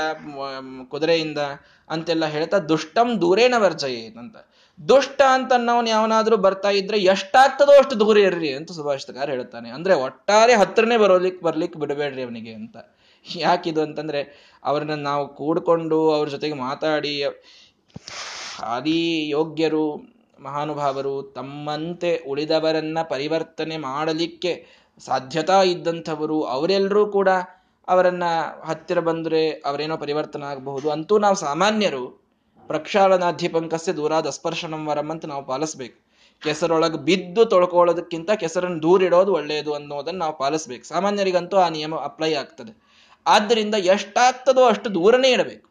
A: ಕುದುರೆಯಿಂದ ಅಂತೆಲ್ಲ ಹೇಳ್ತಾ ದುಷ್ಟಂ ದೂರೇನ ವರ್ಜಯೇತ್ ಅಂತ. ದುಷ್ಟ ಅಂತ ನಾವು ಯಾವನಾದ್ರೂ ಬರ್ತಾ ಇದ್ರೆ ಎಷ್ಟಾಗ್ತದೋ ಅಷ್ಟು ದೂರ ಇರ್ರಿ ಅಂತ ಸುಭಾಷಿತಕಾರ ಹೇಳ್ತಾನೆ. ಅಂದ್ರೆ ಒಟ್ಟಾರೆ ಹತ್ರನೇ ಬರೋಲಿಕ್ ಬರ್ಲಿಕ್ಕೆ ಬಿಡಬೇಡ್ರಿ ಅವನಿಗೆ ಅಂತ. ಯಾಕಿದು ಅಂತಂದ್ರೆ ಅವ್ರನ್ನ ನಾವು ಕೂಡ್ಕೊಂಡು ಅವ್ರ ಜೊತೆಗೆ ಮಾತಾಡಿ ಆದಿ ಯೋಗ್ಯರು ಮಹಾನುಭಾವರು ತಮ್ಮಂತೆ ಉಳಿದವರನ್ನ ಪರಿವರ್ತನೆ ಮಾಡಲಿಕ್ಕೆ ಸಾಧ್ಯತಾ ಇದ್ದಂಥವರು ಅವರೆಲ್ಲರೂ ಕೂಡ ಅವರನ್ನ ಹತ್ತಿರ ಬಂದರೆ ಅವರೇನೋ ಪರಿವರ್ತನೆ ಆಗಬಹುದು ಅಂತೂ ನಾವು ಸಾಮಾನ್ಯರು ಪ್ರಕ್ಷಾಳನಾಧಿಪಂಕಸ್ಯ ದೂರಾದ ಸ್ಪರ್ಶನಂ ವರಂ ಅಂತ ನಾವು ಪಾಲಿಸ್ಬೇಕು. ಕೆಸರೊಳಗೆ ಬಿದ್ದು ತೊಳ್ಕೊಳ್ಳೋದಕ್ಕಿಂತ ಕೆಸರನ್ನು ದೂರಿಡೋದು ಒಳ್ಳೆಯದು ಅನ್ನೋದನ್ನು ನಾವು ಪಾಲಿಸ್ಬೇಕು. ಸಾಮಾನ್ಯರಿಗಂತೂ ಆ ನಿಯಮ ಅಪ್ಲೈ ಆಗ್ತದೆ. ಆದ್ದರಿಂದ ಎಷ್ಟಾಗ್ತದೋ ಅಷ್ಟು ದೂರನೇ ಇಡಬೇಕು.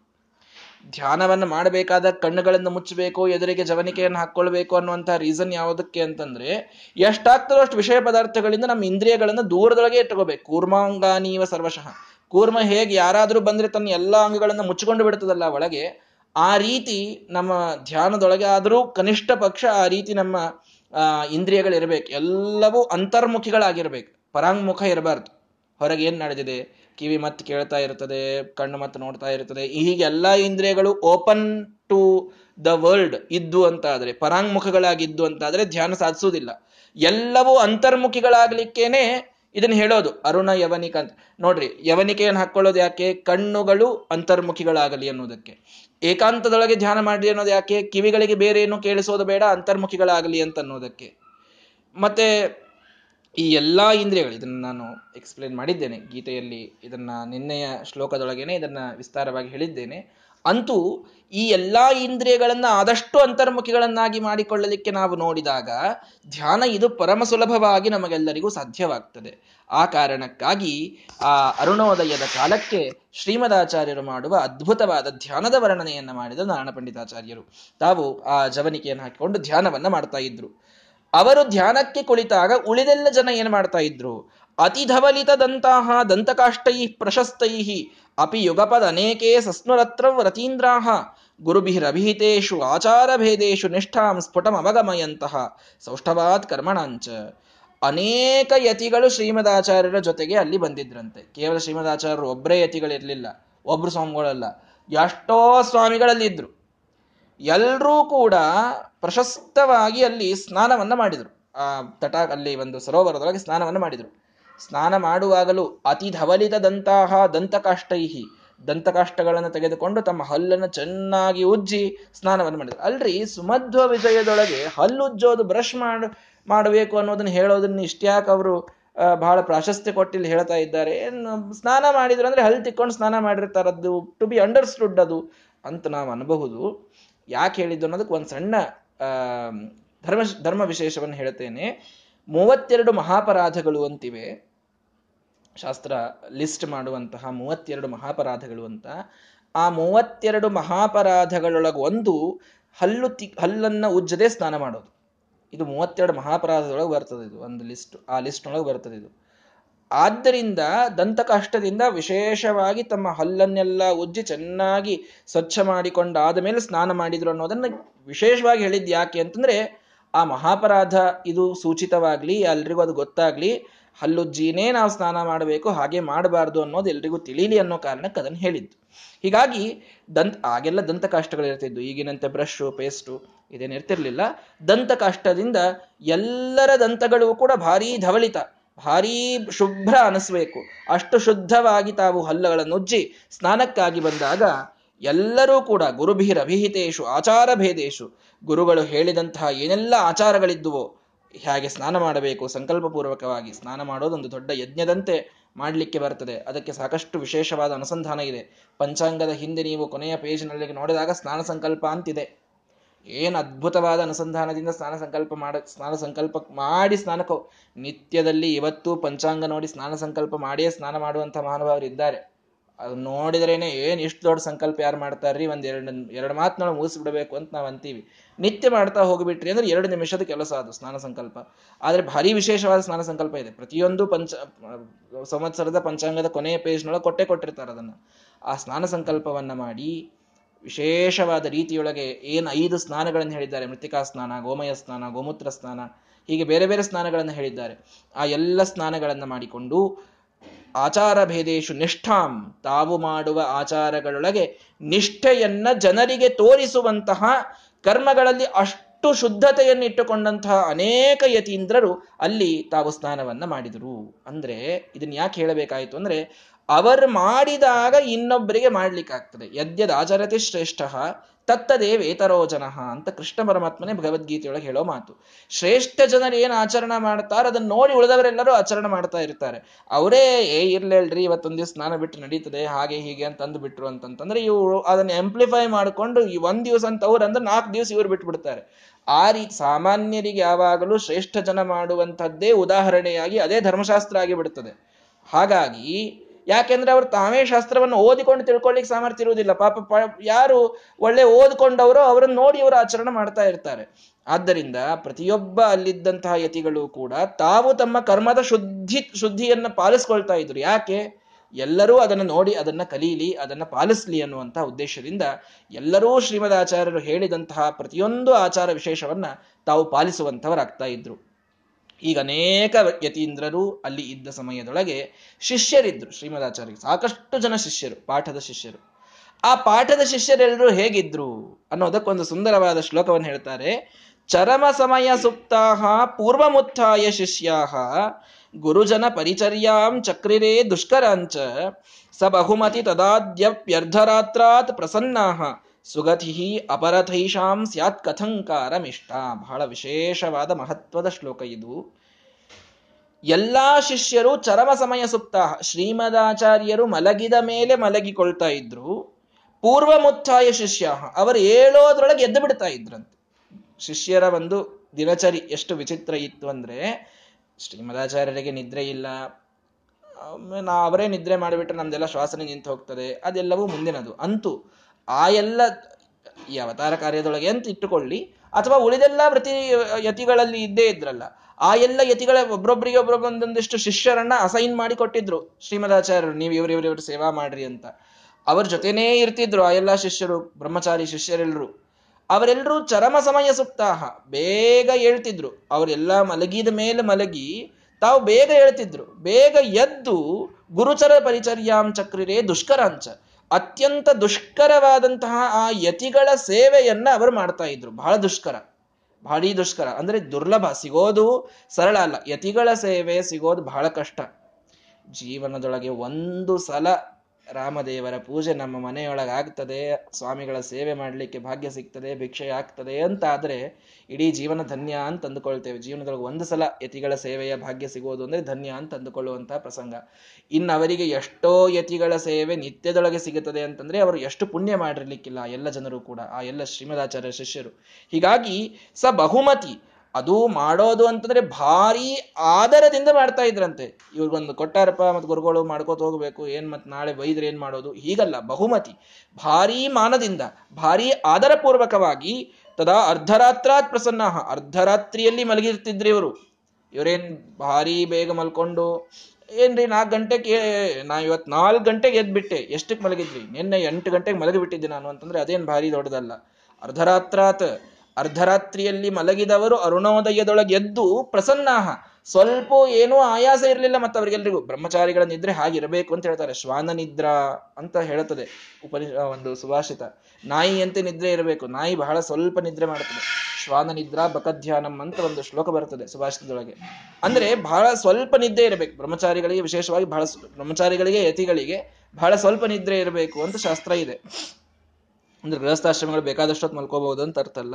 A: ಧ್ಯಾನವನ್ನು ಮಾಡಬೇಕಾದ ಕಣ್ಣುಗಳನ್ನು ಮುಚ್ಚಬೇಕು, ಎದುರಿಗೆ ಜವನಿಕೆಯನ್ನು ಹಾಕ್ಕೊಳ್ಬೇಕು ಅನ್ನುವಂತಹ ರೀಸನ್ ಯಾವುದಕ್ಕೆ ಅಂತಂದ್ರೆ, ಎಷ್ಟಾಗ್ತದೋ ಅಷ್ಟು ವಿಷಯ ಪದಾರ್ಥಗಳಿಂದ ನಮ್ಮ ಇಂದ್ರಿಯಗಳನ್ನು ದೂರದೊಳಗೆ ಇಟ್ಕೋಬೇಕು. ಕೂರ್ಮಾಂಗಾನೀವ ಸರ್ವಶಃ. ಕೂರ್ಮ ಹೇಗೆ ಯಾರಾದರೂ ಬಂದ್ರೆ ತನ್ನ ಎಲ್ಲಾ ಅಂಗಗಳನ್ನು ಮುಚ್ಚಿಕೊಂಡು ಬಿಡ್ತದಲ್ಲ ಒಳಗೆ, ಆ ರೀತಿ ನಮ್ಮ ಧ್ಯಾನದೊಳಗೆ ಆದರೂ ಕನಿಷ್ಠ ಪಕ್ಷ ಆ ರೀತಿ ನಮ್ಮ, ಆ, ಇಂದ್ರಿಯಗಳಿರ್ಬೇಕು. ಎಲ್ಲವೂ ಅಂತರ್ಮುಖಿಗಳಾಗಿರ್ಬೇಕು. ಪರಾಂಗ್ಮುಖ ಇರಬಾರ್ದು. ಹೊರಗೆ ಏನ್ ನಡೆದಿದೆ? ಕಿವಿ ಮತ್ತೆ ಕೇಳ್ತಾ ಇರ್ತದೆ, ಕಣ್ಣು ಮತ್ತೆ ನೋಡ್ತಾ ಇರ್ತದೆ. ಹೀಗೆಲ್ಲ ಇಂದ್ರಿಯಗಳು ಓಪನ್ ಟು ದ ವರ್ಲ್ಡ್ ಇದ್ದು ಅಂತ ಆದ್ರೆ ಪರಾಂಗುಖಗಳಾಗಿದ್ದು ಅಂತ ಆದ್ರೆ ಧ್ಯಾನ ಸಾಧಿಸುವುದಿಲ್ಲ. ಎಲ್ಲವೂ ಅಂತರ್ಮುಖಿಗಳಾಗ್ಲಿಕ್ಕೇನೆ ಇದನ್ನ ಹೇಳೋದು. ಅರುಣ ಯವನಿಕ ಅಂತ. ನೋಡ್ರಿ ಯವನಿಕೆಯನ್ನು ಹಾಕೊಳ್ಳೋದು ಯಾಕೆ? ಕಣ್ಣುಗಳು ಅಂತರ್ಮುಖಿಗಳಾಗಲಿ ಅನ್ನೋದಕ್ಕೆ. ಏಕಾಂತದೊಳಗೆ ಧ್ಯಾನ ಮಾಡಿ ಅನ್ನೋದು ಯಾಕೆ? ಕಿವಿಗಳಿಗೆ ಬೇರೆ ಏನು ಕೇಳಿಸೋದು ಬೇಡ, ಅಂತರ್ಮುಖಿಗಳಾಗಲಿ ಅಂತ ಅನ್ನೋದಕ್ಕೆ. ಮತ್ತೆ ಈ ಎಲ್ಲಾ ಇಂದ್ರಿಯಗಳು, ಇದನ್ನು ನಾನು ಎಕ್ಸ್ಪ್ಲೇನ್ ಮಾಡಿದ್ದೇನೆ ಗೀತೆಯಲ್ಲಿ, ಇದನ್ನ ನಿನ್ನೆಯ ಶ್ಲೋಕದೊಳಗೇನೆ ಇದನ್ನ ವಿಸ್ತಾರವಾಗಿ ಹೇಳಿದ್ದೇನೆ. ಅಂತೂ ಈ ಎಲ್ಲಾ ಇಂದ್ರಿಯಗಳನ್ನ ಆದಷ್ಟು ಅಂತರ್ಮುಖಿಗಳನ್ನಾಗಿ ಮಾಡಿಕೊಳ್ಳಲಿಕ್ಕೆ ನಾವು ನೋಡಿದಾಗ ಧ್ಯಾನ ಇದು ಪರಮ ಸುಲಭವಾಗಿ ನಮಗೆಲ್ಲರಿಗೂ ಸಾಧ್ಯವಾಗ್ತದೆ. ಆ ಕಾರಣಕ್ಕಾಗಿ ಆ ಅರುಣೋದಯದ ಕಾಲಕ್ಕೆ ಶ್ರೀಮದಾಚಾರ್ಯರು ಮಾಡುವ ಅದ್ಭುತವಾದ ಧ್ಯಾನದ ವರ್ಣನೆಯನ್ನ ಮಾಡಿದ ನಾರಾಯಣ ಪಂಡಿತಾಚಾರ್ಯರು. ತಾವು ಆ ಜವನಿಕೆಯನ್ನು ಹಾಕಿಕೊಂಡು ಧ್ಯಾನವನ್ನ ಮಾಡ್ತಾ ಇದ್ರು. ಅವರು ಧ್ಯಾನಕ್ಕೆ ಕುಳಿತಾಗ ಉಳಿದೆಲ್ಲ ಜನ ಏನ್ ಮಾಡ್ತಾ ಇದ್ರು? ಅತಿಧವಲಿತದಂತಹ ದಂತಕಾಷ್ಟೈ ಪ್ರಶಸ್ತೈ ಅಪಿ ಯುಗಪದ ಅನೇಕೇ ಸಸ್ನುರತ್ರ ರತೀಂದ್ರಾಹ ಆಚಾರ ಆಚಾರಭೇದೇಶು ನಿಷ್ಠಾಂ ಸ್ಫುಟಂ ಅವಗಮಯಂತಹ ಸೌಷ್ಠವಾತ್ ಕರ್ಮಣಾಂಚ. ಅನೇಕ ಯತಿಗಳು ಶ್ರೀಮದಾಚಾರ್ಯರ ಜೊತೆಗೆ ಅಲ್ಲಿ ಬಂದಿದ್ರಂತೆ. ಕೇವಲ ಶ್ರೀಮದಾಚಾರ್ಯರು ಒಬ್ಬರೇ ಯತಿಗಳಿರಲಿಲ್ಲ, ಒಬ್ರು ಸ್ವಾಮಿಗಳಲ್ಲ, ಎಷ್ಟೋ ಸ್ವಾಮಿಗಳಲ್ಲಿ ಇದ್ರು ಎಲ್ಲರೂ ಕೂಡ ಪ್ರಶಸ್ತವಾಗಿ ಅಲ್ಲಿ ಸ್ನಾನವನ್ನು ಮಾಡಿದರು. ಆ ತಟ ಅಲ್ಲಿ ಒಂದು ಸರೋವರದೊಳಗೆ ಸ್ನಾನವನ್ನು ಮಾಡಿದರು. ಸ್ನಾನ ಮಾಡುವಾಗಲೂ ಅತಿ ಧವಲಿತ ಧವಲಿತದಂತಹ ದಂತಕಾಷ್ಟೈಹಿ ದಂತಕಾಷ್ಟಗಳನ್ನು ತೆಗೆದುಕೊಂಡು ತಮ್ಮ ಹಲ್ಲನ್ನು ಚೆನ್ನಾಗಿ ಉಜ್ಜಿ ಸ್ನಾನವನ್ನು ಮಾಡಿದರು. ಅಲ್ರಿ ಸುಮಧ್ವ ವಿಜಯದೊಳಗೆ ಹಲ್ಲುಜ್ಜೋದು ಬ್ರಷ್ ಮಾಡ, ಮಾಡಬೇಕು ಅನ್ನೋದನ್ನ ಹೇಳೋದನ್ನ ಇಷ್ಟ್ಯಾಕ ಅವರು ಬಹಳ ಪ್ರಾಶಸ್ತ್ಯ ಕೊಟ್ಟಿಲ್ಲಿ ಹೇಳ್ತಾ ಇದ್ದಾರೆ. ಸ್ನಾನ ಮಾಡಿದ್ರು ಅಂದ್ರೆ ಹಲ್ಲು ತಿಕ್ಕೊಂಡು ಸ್ನಾನ ಮಾಡಿರ್ತಾರದ್ದು ಟು ಬಿ ಅಂಡರ್ಸ್ಟುಡ್ ಅದು ಅಂತ ನಾವು ಅನ್ಬಹುದು. ಯಾಕೆ ಹೇಳಿದ್ದು ಅನ್ನೋದಕ್ಕೆ ಒಂದು ಸಣ್ಣ ಧರ್ಮ ಧರ್ಮ ವಿಶೇಷವನ್ನು ಹೇಳ್ತೇನೆ. ಮೂವತ್ತೆರಡು ಮಹಾಪರಾಧಗಳು ಅಂತಿವೆ. ಶಾಸ್ತ್ರ ಲಿಸ್ಟ್ ಮಾಡುವಂತಹ ಮೂವತ್ತೆರಡು ಮಹಾಪರಾಧಗಳು ಅಂತ. ಆ ಮೂವತ್ತೆರಡು ಮಹಾಪರಾಧಗಳೊಳಗೆ ಒಂದು ಹಲ್ಲು ತಿ, ಹಲ್ಲನ್ನ ಉಜ್ಜದೆ ಸ್ನಾನ ಮಾಡೋದು. ಇದು ಮೂವತ್ತೆರಡು ಮಹಾಪರಾಧದೊಳಗೆ ಬರ್ತದೆ ಇದು, ಒಂದು ಲಿಸ್ಟ್, ಆ ಲಿಸ್ಟ್ ಬರ್ತದೆ ಇದು. ಆದ್ದರಿಂದ ದಂತಕಷ್ಟದಿಂದ ವಿಶೇಷವಾಗಿ ತಮ್ಮ ಹಲ್ಲನ್ನೆಲ್ಲ ಉಜ್ಜಿ ಚೆನ್ನಾಗಿ ಸ್ವಚ್ಛ ಮಾಡಿಕೊಂಡಾದ ಮೇಲೆ ಸ್ನಾನ ಮಾಡಿದ್ರು ಅನ್ನೋದನ್ನ ವಿಶೇಷವಾಗಿ ಹೇಳಿದ್ ಯಾಕೆ ಅಂತಂದ್ರೆ ಆ ಮಹಾಪರಾಧ ಇದು ಸೂಚಿತವಾಗ್ಲಿ, ಎಲ್ರಿಗೂ ಅದು ಗೊತ್ತಾಗ್ಲಿ, ಹಲ್ಲುಜ್ಜಿನೇ ನಾವು ಸ್ನಾನ ಮಾಡಬೇಕು, ಹಾಗೆ ಮಾಡಬಾರ್ದು ಅನ್ನೋದು ಎಲ್ರಿಗೂ ತಿಳಿಲಿ ಅನ್ನೋ ಕಾರಣಕ್ಕೆ ಅದನ್ನು ಹೇಳಿದ್ದು. ಹೀಗಾಗಿ ದಂತ ಆಗೆಲ್ಲ ದಂತ ಕಾಷ್ಟಗಳಿರ್ತಿದ್ದು ಈಗಿನಂತೆ ಬ್ರಷ್ ಪೇಸ್ಟು ಇದೇನಿರ್ತಿರ್ಲಿಲ್ಲ. ದಂತ ಕಾಷ್ಟದಿಂದ ಎಲ್ಲರ ದಂತಗಳು ಕೂಡ ಭಾರೀ ಧವಳಿತ. ಭಾರೀ ಶುಭ್ರ ಅನಿಸ್ಬೇಕು. ಅಷ್ಟು ಶುದ್ಧವಾಗಿ ತಾವು ಹಲ್ಲಗಳನ್ನು ಉಜ್ಜಿ ಸ್ನಾನಕ್ಕಾಗಿ ಬಂದಾಗ ಎಲ್ಲರೂ ಕೂಡ ಗುರುಭಿರ ಅಭಿಹಿತೇಶು ಆಚಾರ ಭೇದೇಶು. ಗುರುಗಳು ಹೇಳಿದಂತಹ ಏನೆಲ್ಲ ಆಚಾರಗಳಿದ್ದುವೋ ಹೇಗೆ ಸ್ನಾನ ಮಾಡಬೇಕು. ಸಂಕಲ್ಪಪೂರ್ವಕವಾಗಿ ಸ್ನಾನ ಮಾಡೋದು ಒಂದು ದೊಡ್ಡ ಯಜ್ಞದಂತೆ ಮಾಡಲಿಕ್ಕೆ ಬರ್ತದೆ. ಅದಕ್ಕೆ ಸಾಕಷ್ಟು ವಿಶೇಷವಾದ ಅನುಸಂಧಾನ ಇದೆ. ಪಂಚಾಂಗದ ಹಿಂದೆ ನೀವು ಕೊನೆಯ ಪೇಜ್ನಲ್ಲಿ ನೋಡಿದಾಗ ಸ್ನಾನ ಸಂಕಲ್ಪ ಅಂತಿದೆ. ಏನು ಅದ್ಭುತವಾದ ಅನುಸಂಧಾನದಿಂದ ಸ್ನಾನ ಸಂಕಲ್ಪ ಮಾಡ, ಸ್ನಾನ ಸಂಕಲ್ಪ ಮಾಡಿ ಸ್ನಾನಕ್ಕೆ. ನಿತ್ಯದಲ್ಲಿ ಇವತ್ತು ಪಂಚಾಂಗ ನೋಡಿ ಸ್ನಾನ ಸಂಕಲ್ಪ ಮಾಡಿಯೇ ಸ್ನಾನ ಮಾಡುವಂಥ ಮಹಾನುಭಾವರು ಇದ್ದಾರೆ. ಅದು ನೋಡಿದ್ರೇನೆ ಏನು ಇಷ್ಟು ದೊಡ್ಡ ಸಂಕಲ್ಪ ಯಾರು ಮಾಡ್ತಾರ್ರಿ? ಒಂದು ಎರಡು ಎರಡು ಮಾತನಾಳು ಮುಗಿಸ್ಬಿಡ್ಬೇಕು ಅಂತ ನಾವು ಅಂತೀವಿ. ನಿತ್ಯ ಮಾಡ್ತಾ ಹೋಗ್ಬಿಟ್ರಿ ಅಂದ್ರೆ ಎರಡು ನಿಮಿಷದ ಕೆಲಸ ಅದು ಸ್ನಾನ ಸಂಕಲ್ಪ. ಆದರೆ ಭಾರಿ ವಿಶೇಷವಾದ ಸ್ನಾನ ಸಂಕಲ್ಪ ಇದೆ. ಪ್ರತಿಯೊಂದು ಪಂಚ, ಸಂವತ್ಸರದ ಪಂಚಾಂಗದ ಕೊನೆಯ ಪೇಜ್ನೊಳಗೆ ಕೊಟ್ಟೆ ಕೊಟ್ಟಿರ್ತಾರೆ ಅದನ್ನು. ಆ ಸ್ನಾನ ಸಂಕಲ್ಪವನ್ನು ಮಾಡಿ ವಿಶೇಷವಾದ ರೀತಿಯೊಳಗೆ ಏನು ಐದು ಸ್ನಾನಗಳನ್ನು ಹೇಳಿದ್ದಾರೆ. ಮೃತಿಕಾ ಸ್ನಾನ, ಗೋಮಯ ಸ್ನಾನ, ಗೋಮೂತ್ರ ಸ್ನಾನ, ಹೀಗೆ ಬೇರೆ ಬೇರೆ ಸ್ನಾನಗಳನ್ನು ಹೇಳಿದ್ದಾರೆ. ಆ ಎಲ್ಲ ಸ್ನಾನಗಳನ್ನು ಮಾಡಿಕೊಂಡು ಆಚಾರ ಭೇದೇಶು ನಿಷ್ಠಾಂ. ತಾವು ಮಾಡುವ ಆಚಾರಗಳೊಳಗೆ ನಿಷ್ಠೆಯನ್ನ ಜನರಿಗೆ ತೋರಿಸುವಂತಹ ಕರ್ಮಗಳಲ್ಲಿ ಅಷ್ಟು ಶುದ್ಧತೆಯನ್ನು ಇಟ್ಟುಕೊಂಡಂತಹ ಅನೇಕ ಯತೀಂದ್ರರು ಅಲ್ಲಿ ತಾವು ಸ್ನಾನವನ್ನ ಮಾಡಿದರು. ಅಂದ್ರೆ ಇದನ್ನ ಯಾಕೆ ಹೇಳಬೇಕಾಯಿತು ಅಂದ್ರೆ ಅವರು ಮಾಡಿದಾಗ ಇನ್ನೊಬ್ಬರಿಗೆ ಮಾಡ್ಲಿಕ್ಕಾಗ್ತದೆ. ಯದ್ಯದ ಆಚರತೆ ಶ್ರೇಷ್ಠ ತತ್ತದೇ ವೇತರೋ ಜನ ಅಂತ ಕೃಷ್ಣ ಪರಮಾತ್ಮನೇ ಭಗವದ್ಗೀತೆಯೊಳಗೆ ಹೇಳೋ ಮಾತು. ಶ್ರೇಷ್ಠ ಜನರು ಏನು ಆಚರಣೆ ಮಾಡ್ತಾರೆ ಅದನ್ನ ನೋಡಿ ಉಳಿದವರೆಲ್ಲರೂ ಆಚರಣೆ ಮಾಡ್ತಾ ಇರ್ತಾರೆ. ಅವರೇ, ಏ ಇರ್ಲೇಳ್ರಿ ಇವತ್ತೊಂದು ದಿವಸ ಸ್ನಾನ ಬಿಟ್ಟು ನಡೀತದೆ, ಹಾಗೆ ಹೀಗೆ ಅಂತ ಅಂದು ಬಿಟ್ರು ಅಂತಂತಂದ್ರೆ ಇವರು ಅದನ್ನ ಎಂಪ್ಲಿಫೈ ಮಾಡಿಕೊಂಡು ಈ ಒಂದ್ ದಿವಸ ಅಂತ ಅವ್ರು ಅಂದ್ರೆ ನಾಲ್ಕು ದಿವಸ ಇವ್ರು ಬಿಟ್ಬಿಡ್ತಾರೆ. ಆ ರೀತಿ ಸಾಮಾನ್ಯರಿಗೆ ಯಾವಾಗಲೂ ಶ್ರೇಷ್ಠ ಜನ ಮಾಡುವಂಥದ್ದೇ ಉದಾಹರಣೆಯಾಗಿ ಅದೇ ಧರ್ಮಶಾಸ್ತ್ರ ಆಗಿಬಿಡುತ್ತದೆ ಹಾಗಾಗಿ ಯಾಕೆಂದ್ರೆ ಅವರು ತಾವೇ ಶಾಸ್ತ್ರವನ್ನು ಓದಿಕೊಂಡು ತಿಳ್ಕೊಳ್ಳಿಕ್ಕೆ ಸಾಮರ್ಥ್ಯ ಇರುವುದಿಲ್ಲ. ಪಾಪ ಯಾರು ಒಳ್ಳೆ ಓದಿಕೊಂಡವರು ಅವರನ್ನು ನೋಡಿ ಅವರು ಆಚರಣೆ ಮಾಡ್ತಾ ಇರ್ತಾರೆ. ಆದ್ದರಿಂದ ಪ್ರತಿಯೊಬ್ಬ ಅಲ್ಲಿದ್ದಂತಹ ಯತಿಗಳು ಕೂಡ ತಾವು ತಮ್ಮ ಕರ್ಮದ ಶುದ್ಧಿ ಶುದ್ಧಿಯನ್ನು ಪಾಲಿಸ್ಕೊಳ್ತಾ ಇದ್ರು. ಯಾಕೆ? ಎಲ್ಲರೂ ಅದನ್ನು ನೋಡಿ, ಅದನ್ನು ಕಲೀಲಿ, ಅದನ್ನು ಪಾಲಿಸ್ಲಿ ಅನ್ನುವಂತಹ ಉದ್ದೇಶದಿಂದ ಎಲ್ಲರೂ ಶ್ರೀಮದಾಚಾರ್ಯರು ಹೇಳಿದಂತಹ ಪ್ರತಿಯೊಂದು ಆಚಾರ ವಿಶೇಷವನ್ನ ತಾವು ಪಾಲಿಸುವಂಥವರಾಗ್ತಾ ಇದ್ರು. ಈಗ ಅನೇಕ ಯತೀಂದ್ರರು ಅಲ್ಲಿ ಇದ್ದ ಸಮಯದೊಳಗೆ ಶಿಷ್ಯರಿದ್ರು. ಶ್ರೀಮದಾಚಾರ್ಯ ಸಾಕಷ್ಟು ಜನ ಶಿಷ್ಯರು, ಪಾಠದ ಶಿಷ್ಯರು. ಆ ಪಾಠದ ಶಿಷ್ಯರೆಲ್ಲರೂ ಹೇಗಿದ್ರು ಅನ್ನೋದಕ್ಕೊಂದು ಸುಂದರವಾದ ಶ್ಲೋಕವನ್ನು ಹೇಳ್ತಾರೆ. ಚರಮ ಸಮಯ ಸುಪ್ತಾಹ ಪೂರ್ವಮುತ್ಥಾಯ ಶಿಷ್ಯಾಹ ಗುರುಜನ ಪರಿಚರ್ಯಾಂ ಚಕ್ರಿರೇ ದುಷ್ಕರಾಂಚ, ಸ ಬಹುಮತಿ ತದಾದ್ಯಪ್ಯರ್ಧರಾತ್ರಾತ್ ಪ್ರಸನ್ನಾಹ ಸುಗತಿ ಅಪರಥೈಷಾಂ ಸ್ಯಾತ್ ಕಥಂಕಾರಮಿಷ್ಟ ಬಹಳ ವಿಶೇಷವಾದ ಮಹತ್ವದ ಶ್ಲೋಕ ಇದು. ಎಲ್ಲಾ ಶಿಷ್ಯರು ಚರಮ ಸಮಯ ಸುಪ್ತ, ಶ್ರೀಮದಾಚಾರ್ಯರು ಮಲಗಿದ ಮೇಲೆ ಮಲಗಿಕೊಳ್ತಾ ಇದ್ರು. ಪೂರ್ವ ಮುತ್ತಾಯ ಶಿಷ್ಯ, ಅವರು ಏಳೋದ್ರೊಳಗೆ ಎದ್ದು ಬಿಡ್ತಾ ಇದ್ರಂತೆ. ಶಿಷ್ಯರ ಒಂದು ದಿನಚರಿ ಎಷ್ಟು ವಿಚಿತ್ರ ಇತ್ತು ಅಂದ್ರೆ ಶ್ರೀಮದಾಚಾರ್ಯರಿಗೆ ನಿದ್ರೆ ಇಲ್ಲ. ನಾ ಅವರೇ ನಿದ್ರೆ ಮಾಡಿಬಿಟ್ರೆ ನಮ್ದೆಲ್ಲ ಶ್ವಾಸನೆ ನಿಂತು ಹೋಗ್ತದೆ. ಅದೆಲ್ಲವೂ ಮುಂದಿನದು. ಅಂತೂ ಆ ಎಲ್ಲ ಈ ಅವತಾರ ಕಾರ್ಯದೊಳಗೆ ಅಂತ ಇಟ್ಟುಕೊಳ್ಳಿ. ಅಥವಾ ಉಳಿದೆಲ್ಲ ಪ್ರತಿ ಯತಿಗಳಲ್ಲಿ ಇದ್ದೇ ಇದ್ರಲ್ಲ, ಆ ಎಲ್ಲ ಯತಿಗಳ ಒಬ್ರೊಬ್ರಿಗೆ ಒಬ್ಬೊಬ್ಬೊಂದೊಂದಿಷ್ಟು ಶಿಷ್ಯರನ್ನ ಅಸೈನ್ ಮಾಡಿ ಕೊಟ್ಟಿದ್ರು. ಶ್ರೀಮದಾಚಾರ್ಯರು, ನೀವು ಇವ್ರ ಇವ್ರ ಸೇವಾ ಮಾಡ್ರಿ ಅಂತ. ಅವ್ರ ಜೊತೆನೇ ಇರ್ತಿದ್ರು ಆ ಎಲ್ಲ ಶಿಷ್ಯರು, ಬ್ರಹ್ಮಚಾರಿ ಶಿಷ್ಯರೆಲ್ಲರೂ ಅವರೆಲ್ಲರೂ ಚರಮ ಸಮಯ ಸುಪ್ತಾಹ. ಬೇಗ ಹೇಳ್ತಿದ್ರು. ಅವರೆಲ್ಲ ಮಲಗಿದ ಮೇಲೆ ಮಲಗಿ ತಾವು ಬೇಗ ಹೇಳ್ತಿದ್ರು. ಬೇಗ ಎದ್ದು ಗುರುಚರ ಪರಿಚರ್ಯಾಂ ಚಕ್ರಿರೇ ದುಷ್ಕರಾಂಚ. ಅತ್ಯಂತ ದುಷ್ಕರವಾದಂತಹ ಆ ಯತಿಗಳ ಸೇವೆಯನ್ನ ಅವರು ಮಾಡ್ತಾ ಇದ್ರು. ಬಹಳ ದುಷ್ಕರ. ಭಾರಿ ದುಷ್ಕರ. ಅಂದ್ರೆ ದುರ್ಲಭ. ಸಿಗೋದು ಸರಳ ಅಲ್ಲ. ಯತಿಗಳ ಸೇವೆ ಸಿಗೋದು ಬಹಳ ಕಷ್ಟ. ಜೀವನದೊಳಗೆ ಒಂದು ಸಲ ರಾಮದೇವರ ಪೂಜೆ ನಮ್ಮ ಮನೆಯೊಳಗೆ ಆಗ್ತದೆ ಸ್ವಾಮಿಗಳ ಸೇವೆ ಮಾಡಲಿಕ್ಕೆ ಭಾಗ್ಯ ಸಿಗ್ತದೆ ಭಿಕ್ಷೆ ಆಗ್ತದೆ ಅಂತ ಆದರೆ ಇಡೀ ಜೀವನ ಧನ್ಯ ಅಂತ ಅಂದುಕೊಳ್ತೇವೆ. ಜೀವನದೊಳಗೆ ಒಂದು ಸಲ ಯತಿಗಳ ಸೇವೆಯ ಭಾಗ್ಯ ಸಿಗೋದು ಅಂದರೆ ಧನ್ಯ ಅಂತ ಅಂದುಕೊಳ್ಳುವಂತಹ ಪ್ರಸಂಗ. ಇನ್ನು ಅವರಿಗೆ ಎಷ್ಟೋ ಯತಿಗಳ ಸೇವೆ ನಿತ್ಯದೊಳಗೆ ಸಿಗುತ್ತದೆ ಅಂತಂದರೆ ಅವರು ಎಷ್ಟು ಪುಣ್ಯ ಮಾಡಿರಲಿಕ್ಕಿಲ್ಲ, ಎಲ್ಲ ಜನರು ಕೂಡ, ಆ ಎಲ್ಲ ಶ್ರೀಮದಾಚಾರ್ಯ ಶಿಷ್ಯರು. ಹೀಗಾಗಿ ಸ ಬಹುಮತಿ ಅದು ಮಾಡೋದು ಅಂತಂದ್ರೆ ಭಾರಿ ಆದರದಿಂದ ಮಾಡ್ತಾ ಇದ್ರಂತೆ. ಇವ್ರಿಗೊಂದು ಕೊಟ್ಟಾರಪ್ಪ ಮತ್ತೆ ಗುರುಗಳು ಮಾಡ್ಕೋತ ಹೋಗ್ಬೇಕು, ಏನ್ ಮತ್ ನಾಳೆ ಬೈದ್ರೆ ಏನ್ ಮಾಡೋದು? ಹೀಗಲ್ಲ, ಬಹುಮತಿ. ಭಾರೀ ಮಾನದಿಂದ, ಭಾರೀ ಆದರಪೂರ್ವಕವಾಗಿ ತದಾ ಅರ್ಧರಾತ್ರಾತ್ ಪ್ರಸನ್ನ ಅರ್ಧರಾತ್ರಿಯಲ್ಲಿ ಮಲಗಿರ್ತಿದ್ರಿ ಇವರು. ಇವರೇನ್ ಭಾರಿ ಬೇಗ ಮಲ್ಕೊಂಡು, ಏನ್ರಿ ನಾಲ್ಕು ಗಂಟೆಗೆ, ನಾ ಇವತ್ ನಾಲ್ಕು ಗಂಟೆಗೆ ಎದ್ಬಿಟ್ಟೆ ಎಷ್ಟಕ್ಕೆ ಮಲಗಿದ್ರಿ ನಿನ್ನೆ ಎಂಟು ಗಂಟೆಗೆ ಮಲಗಿಬಿಟ್ಟಿದ್ದೆ ನಾನು ಅಂತಂದ್ರೆ ಅದೇನ್ ಭಾರಿ ದೊಡ್ಡದಲ್ಲ. ಅರ್ಧರಾತ್ರಾತ್ ಅರ್ಧರಾತ್ರಿಯಲ್ಲಿ ಮಲಗಿದವರು ಅರುಣೋದಯದೊಳಗೆ ಎದ್ದು ಪ್ರಸನ್ನಾಹ. ಸ್ವಲ್ಪ ಏನೂ ಆಯಾಸ ಇರಲಿಲ್ಲ ಮತ್ತು ಅವರಿಗೆಲ್ಲರಿಗೂ ಬ್ರಹ್ಮಚಾರಿಗಳ ನಿದ್ರೆ ಹಾಗಿರಬೇಕು ಅಂತ ಹೇಳ್ತಾರೆ. ಶ್ವಾನ ನಿದ್ರಾ ಅಂತ ಹೇಳುತ್ತದೆ ಉಪನಿ ಒಂದು ಸುಭಾಷಿತ. ನಾಯಿಯಂತೆ ನಿದ್ರೆ ಇರಬೇಕು. ನಾಯಿ ಬಹಳ ಸ್ವಲ್ಪ ನಿದ್ರೆ ಮಾಡುತ್ತದೆ. ಶ್ವಾನ ನಿದ್ರಾ ಬಕಧ್ಯಾನಂ ಅಂತ ಒಂದು ಶ್ಲೋಕ ಬರುತ್ತದೆ ಸುಭಾಷಿತದೊಳಗೆ. ಅಂದ್ರೆ ಬಹಳ ಸ್ವಲ್ಪ ನಿದ್ದೆ ಇರಬೇಕು. ಬ್ರಹ್ಮಚಾರಿಗಳಿಗೆ ವಿಶೇಷವಾಗಿ ಬಹಳ ಬ್ರಹ್ಮಚಾರಿಗಳಿಗೆ ಯತಿಗಳಿಗೆ ಬಹಳ ಸ್ವಲ್ಪ ನಿದ್ರೆ ಇರಬೇಕು ಅಂತ ಶಾಸ್ತ್ರ ಇದೆ. ಅಂದ್ರೆ ಗೃಹಸ್ಥಾಶ್ರಮಗಳು ಬೇಕಾದಷ್ಟೊತ್ತು ಮಲ್ಕೋಬಹುದು ಅಂತ ಅರ್ಥ ಅಲ್ಲ.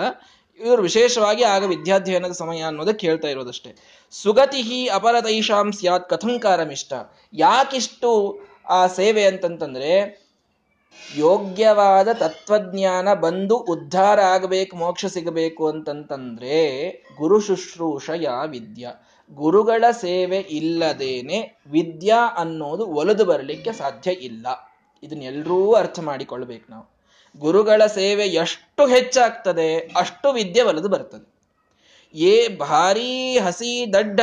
A: ಇವರು ವಿಶೇಷವಾಗಿ ಆಗ ವಿದ್ಯಾಧ್ಯಯನದ ಸಮಯ ಅನ್ನೋದಕ್ಕೆ ಹೇಳ್ತಾ ಇರೋದಷ್ಟೇ. ಸುಗತಿ ಅಪರತೈಷಾಂ ಸ್ಯಾತ್ ಕಥಂಕಾರಮಿಷ್ಟ ಯಾಕಿಷ್ಟು ಆ ಸೇವೆ ಅಂತಂತಂದ್ರೆ ಯೋಗ್ಯವಾದ ತತ್ವಜ್ಞಾನ ಬಂದು ಉದ್ಧಾರ ಆಗಬೇಕು, ಮೋಕ್ಷ ಸಿಗಬೇಕು ಅಂತಂತಂದ್ರೆ ಗುರು ಶುಶ್ರೂಷಯ ವಿದ್ಯಾ. ಗುರುಗಳ ಸೇವೆ ಇಲ್ಲದೇನೆ ವಿದ್ಯಾ ಅನ್ನೋದು ಒಲಿದು ಬರಲಿಕ್ಕೆ ಸಾಧ್ಯ ಇಲ್ಲ. ಇದನ್ನೆಲ್ಲರೂ ಅರ್ಥ ಮಾಡಿಕೊಳ್ಬೇಕು ನಾವು. ಗುರುಗಳ ಸೇವೆ ಎಷ್ಟು ಹೆಚ್ಚಾಗ್ತದೆ, ಅಷ್ಟು ವಿದ್ಯೆ ಒಲಿದು ಬರ್ತದೆ. ಏ ಭಾರೀ ಹಸಿ ದಡ್ಡ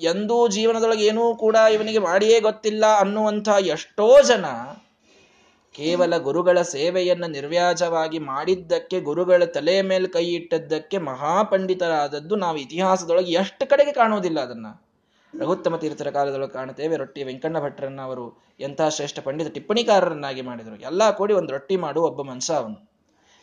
A: ಎಂದೂ ಜೀವನದೊಳಗೆ ಏನೂ ಕೂಡ ಇವನಿಗೆ ಮಾಡಿಯೇ ಗೊತ್ತಿಲ್ಲ ಅನ್ನುವಂಥ ಎಷ್ಟೋ ಜನ ಕೇವಲ ಗುರುಗಳ ಸೇವೆಯನ್ನು ನಿರ್ವ್ಯಾಜವಾಗಿ ಮಾಡಿದ್ದಕ್ಕೆ, ಗುರುಗಳ ತಲೆ ಮೇಲೆ ಕೈ ಇಟ್ಟದ್ದಕ್ಕೆ ಮಹಾಪಂಡಿತರಾದದ್ದು ನಾವು ಇತಿಹಾಸದೊಳಗೆ ಎಷ್ಟು ಕಡೆಗೆ ಕಾಣುವುದಿಲ್ಲ ಅದನ್ನ. ರಘುತ್ತಮ ತೀರ್ಥರ ಕಾಲದೊಳಗೆ ಕಾಣುತ್ತೇವೆ. ರೊಟ್ಟಿ ವೆಂಕಣ್ಣ ಭಟ್ರನ್ನ ಅವರು ಎಂಥ ಶ್ರೇಷ್ಠ ಪಂಡಿತ ಟಿಪ್ಪಣಿಕಾರರನ್ನಾಗಿ ಮಾಡಿದರು. ಎಲ್ಲ ಕೂಡಿ ಒಂದು ರೊಟ್ಟಿ ಮಾಡುವ ಒಬ್ಬ ಮನುಷ್ಯ ಅವನು.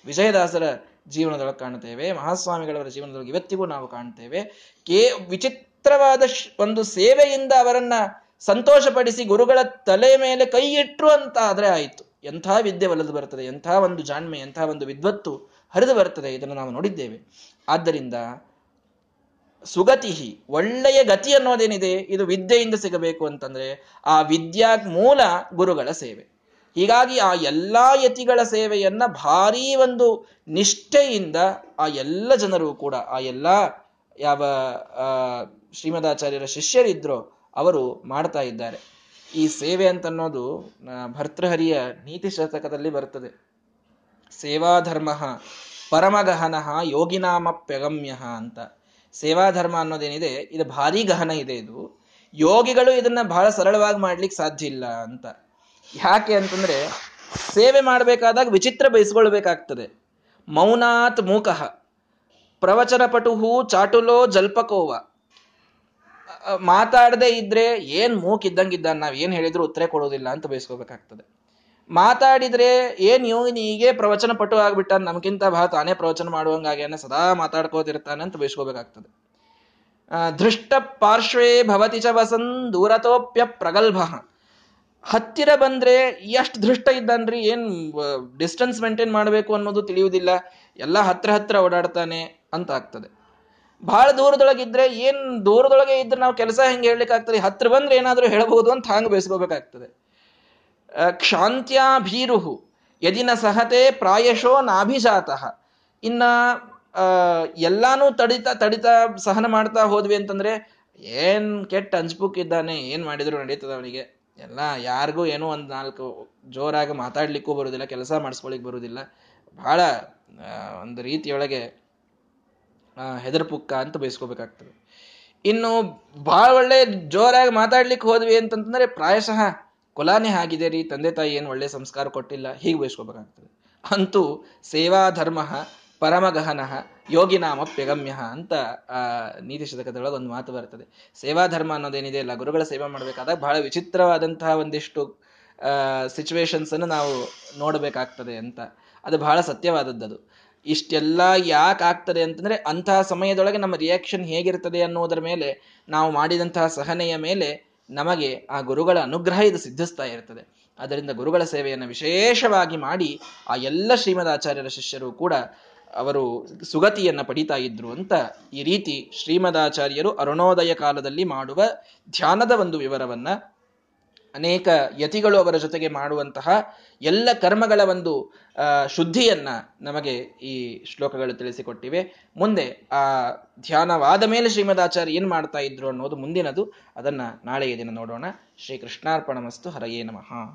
A: ವಿಜಯದಾಸರ ಜೀವನದೊಳಗೆ ಕಾಣುತ್ತೇವೆ. ಮಹಾಸ್ವಾಮಿಗಳವರ ಜೀವನದೊಳಗೆ ಇವತ್ತಿಗೂ ನಾವು ಕಾಣ್ತೇವೆ ಕೇ ವಿಚಿತ್ರವಾದ ಒಂದು ಸೇವೆಯಿಂದ ಅವರನ್ನ ಸಂತೋಷಪಡಿಸಿ ಗುರುಗಳ ತಲೆ ಮೇಲೆ ಕೈ ಇಟ್ಟರು ಅಂತ ಆದರೆ ಆಯಿತು. ಎಂಥ ವಿದ್ಯೆ ಒಲಿದು ಬರ್ತದೆ ಎಂಥ ಒಂದು ಜಾಣ್ಮೆ, ಎಂಥ ಒಂದು ವಿದ್ವತ್ತು ಹರಿದು ಬರ್ತದೆ ಇದನ್ನು ನಾವು ನೋಡಿದ್ದೇವೆ. ಆದ್ದರಿಂದ ಸುಗತಿ ಒಳ್ಳೆಯ ಗತಿ ಅನ್ನೋದೇನಿದೆ? ಇದು ವಿದ್ಯೆಯಿಂದ ಸಿಗಬೇಕು ಅಂತಂದ್ರೆ ಆ ವಿದ್ಯಾ ಮೂಲ ಗುರುಗಳ ಸೇವೆ. ಹೀಗಾಗಿ ಆ ಎಲ್ಲ ಯತಿಗಳ ಸೇವೆಯನ್ನ ಭಾರೀ ಒಂದು ನಿಷ್ಠೆಯಿಂದ ಆ ಎಲ್ಲ ಜನರು ಕೂಡ, ಆ ಎಲ್ಲ ಯಾವ ಶ್ರೀಮದಾಚಾರ್ಯರ ಶಿಷ್ಯರಿದ್ರೋ ಅವರು ಮಾಡ್ತಾ ಇದ್ದಾರೆ. ಈ ಸೇವೆ ಅಂತನ್ನೋದು ಭರ್ತೃಹರಿಯ ನೀತಿ ಶತಕದಲ್ಲಿ ಬರ್ತದೆ. ಸೇವಾಧರ್ಮ ಪರಮಗಹನಃ ಯೋಗಿನಾಮಪ್ಯಗಮ್ಯ ಅಂತ. ಸೇವಾಧರ್ಮ ಅನ್ನೋದೇನಿದೆ, ಇದು ಭಾರಿ ಗಹನ ಇದೆ ಇದು. ಯೋಗಿಗಳು ಇದನ್ನ ಬಹಳ ಸರಳವಾಗಿ ಮಾಡ್ಲಿಕ್ಕೆ ಸಾಧ್ಯ ಇಲ್ಲ ಅಂತ. ಯಾಕೆ ಅಂತಂದ್ರೆ, ಸೇವೆ ಮಾಡಬೇಕಾದಾಗ ವಿಚಿತ್ರ ಬಯಸ್ಕೊಳ್ಬೇಕಾಗ್ತದೆ. ಮೌನಾತ್ ಮೂಕಃ. ಪ್ರವಚನ ಪಟುಹು ಚಾಟುಲೋ ಜಲ್ಪಕೋವ. ಮಾತಾಡದೆ ಇದ್ರೆ ಏನ್ ಮೂಕ್ ಇದ್ದಂಗಿದ್ದ ನಾವ್ ಏನ್ ಹೇಳಿದ್ರು ಉತ್ತರ ಕೊಡೋದಿಲ್ಲ ಅಂತ ಬಯಸ್ಕೋಬೇಕಾಗ್ತದೆ ಮಾತಾಡಿದ್ರೆ ಏನ್ ಹೀಗೆ ಪ್ರವಚನ ಪಟು ಆಗ್ಬಿಟ್ಟಾನ ನಮ್ಗಿಂತ ಬಹಳ ತಾನೇ ಪ್ರವಚನ ಮಾಡುವಂಗಾಗ್ಯಾನ ಸದಾ ಮಾತಾಡ್ಕೋತಿರ್ತಾನೆ ಅಂತ ಬಯಸ್ಕೋಬೇಕಾಗ್ತದೆ. ದೃಷ್ಟ ಪಾರ್ಶ್ವೇ ಭವತಿ ಚ ವಸನ್ ದೂರತೋಪ್ಯ ಪ್ರಗಲ್ಭ. ಹತ್ತಿರ ಬಂದ್ರೆ, ಎಷ್ಟು ದೃಷ್ಟ ಇದ್ದಾನ್ರಿ, ಏನ್ ಡಿಸ್ಟೆನ್ಸ್ ಮೇಂಟೈನ್ ಮಾಡಬೇಕು ಅನ್ನೋದು ತಿಳಿಯುವುದಿಲ್ಲ, ಎಲ್ಲ ಹತ್ರ ಹತ್ರ ಓಡಾಡ್ತಾನೆ ಅಂತ ಆಗ್ತದೆ ಬಹಳ ದೂರದೊಳಗಿದ್ರೆ, ಏನ್ ದೂರದೊಳಗೆ ಇದ್ರೆ ನಾವು ಕೆಲಸ ಹೆಂಗೆ ಆಗ್ತದೆ ಹತ್ರ ಬಂದ್ರೆ ಏನಾದರೂ ಹೇಳಬಹುದು ಅಂತ ಹಾಂಗ್ ಬೇಯಿಸ್ಕೋಬೇಕಾಗ್ತದೆ. ಕ್ಷಾಂತ್ಯಾ ಭೀರುಹು ಯದಿನ ಸಹತೆ ಪ್ರಾಯಶೋ ನಾಭಿಜಾತಃ. ಇನ್ನ ಎಲ್ಲಾನು ತಡಿತ ತಡಿತ ಸಹನ ಮಾಡ್ತಾ ಹೋದ್ವಿ ಅಂತಂದ್ರೆ, ಏನ್ ಕೆಟ್ಟ ಇದ್ದಾನೆ ಏನ್ ಮಾಡಿದ್ರು ನಡೀತದ ಅವನಿಗೆ. ಎಲ್ಲ ಯಾರಿಗೂ ಏನೋ ಒಂದ್ ನಾಲ್ಕು ಜೋರಾಗಿ ಮಾತಾಡ್ಲಿಕ್ಕೂ ಬರುದಿಲ್ಲ, ಕೆಲಸ ಮಾಡಿಸ್ಕೊಳಿಕ್ ಬರುದಿಲ್ಲ. ಬಹಳ ಒಂದು ರೀತಿಯೊಳಗೆ ಹೆದರ್ಪುಕ್ಕ ಅಂತ ಬಯಸ್ಕೋಬೇಕಾಗ್ತದೆ. ಇನ್ನು ಬಹಳ ಒಳ್ಳೆ ಜೋರಾಗಿ ಮಾತಾಡ್ಲಿಕ್ಕೆ ಹೋದ್ವಿ ಅಂತಂದ್ರೆ ಪ್ರಾಯಶಃ ಕುಲಾನೇ ಆಗಿದೆ ರೀ, ತಂದೆ ತಾಯಿ ಏನು ಒಳ್ಳೆ ಸಂಸ್ಕಾರ ಕೊಟ್ಟಿಲ್ಲ, ಹೀಗೆ ಬಯಸ್ಕೋಬೇಕಾಗ್ತದೆ. ಅಂತೂ ಸೇವಾ ಧರ್ಮ ಪರಮಗಹನ ಯೋಗಿನಾಮಪ್ಯಗಮ್ಯ ಅಂತ, ಆ, ನೀತಿ ಶತಕದೊಳಗೆ ಒಂದು ಮಾತು ಬರ್ತದೆ. ಸೇವಾ ಧರ್ಮ ಅನ್ನೋದೇನಿದೆ ಅಲ್ಲ ಗುರುಗಳ ಸೇವೆ ಮಾಡಬೇಕಾದಾಗ ಬಹಳ ವಿಚಿತ್ರವಾದಂತಹ ಒಂದಿಷ್ಟು ಸಿಚುವೇಶನ್ಸ್ ಅನ್ನು ನಾವು ನೋಡಬೇಕಾಗ್ತದೆ ಅಂತ. ಅದು ಬಹಳ ಸತ್ಯವಾದದ್ದು ಇಷ್ಟೆಲ್ಲ ಯಾಕೆ ಆಗ್ತದೆ ಅಂತಂದ್ರೆ, ಅಂತಹ ಸಮಯದೊಳಗೆ ನಮ್ಮ ರಿಯಾಕ್ಷನ್ ಹೇಗಿರ್ತದೆ ಅನ್ನೋದರ ಮೇಲೆ, ನಾವು ಮಾಡಿದಂತಹ ಸಹನೆಯ ಮೇಲೆ ನಮಗೆ ಆ ಗುರುಗಳ ಅನುಗ್ರಹ ಇದು ಸಿದ್ಧಿಸ್ತಾ ಇರ್ತದೆ. ಅದರಿಂದ ಗುರುಗಳ ಸೇವೆಯನ್ನು ವಿಶೇಷವಾಗಿ ಮಾಡಿ ಆ ಎಲ್ಲ ಶ್ರೀಮದ್ ಆಚಾರ್ಯರ ಶಿಷ್ಯರು ಕೂಡ ಅವರು ಸುಗತಿಯನ್ನ ಪಡಿತಾ ಇದ್ರು ಅಂತ ಈ ರೀತಿ ಶ್ರೀಮದಾಚಾರ್ಯರು ಅರುಣೋದಯ ಕಾಲದಲ್ಲಿ ಮಾಡುವ ಧ್ಯಾನದ ಒಂದು ವಿವರವನ್ನ ಅನೇಕ ಯತಿಗಳು ಅವರ ಜೊತೆಗೆ ಮಾಡುವಂತಹ ಎಲ್ಲ ಕರ್ಮಗಳ ಒಂದು ಶುದ್ಧಿಯನ್ನ ನಮಗೆ ಈ ಶ್ಲೋಕಗಳು ತಿಳಿಸಿಕೊಟ್ಟಿವೆ. ಮುಂದೆ ಆ ಧ್ಯಾನವಾದ ಮೇಲೆ ಶ್ರೀಮದಾಚಾರ್ಯ ಏನ್ ಮಾಡ್ತಾ ಇದ್ರು ಅನ್ನೋದು ಮುಂದಿನದು. ಅದನ್ನ ನಾಳೆಯ ದಿನ ನೋಡೋಣ. ಶ್ರೀ ಕೃಷ್ಣಾರ್ಪಣ ಮಸ್ತು ಹರಯೇ ನಮಃ.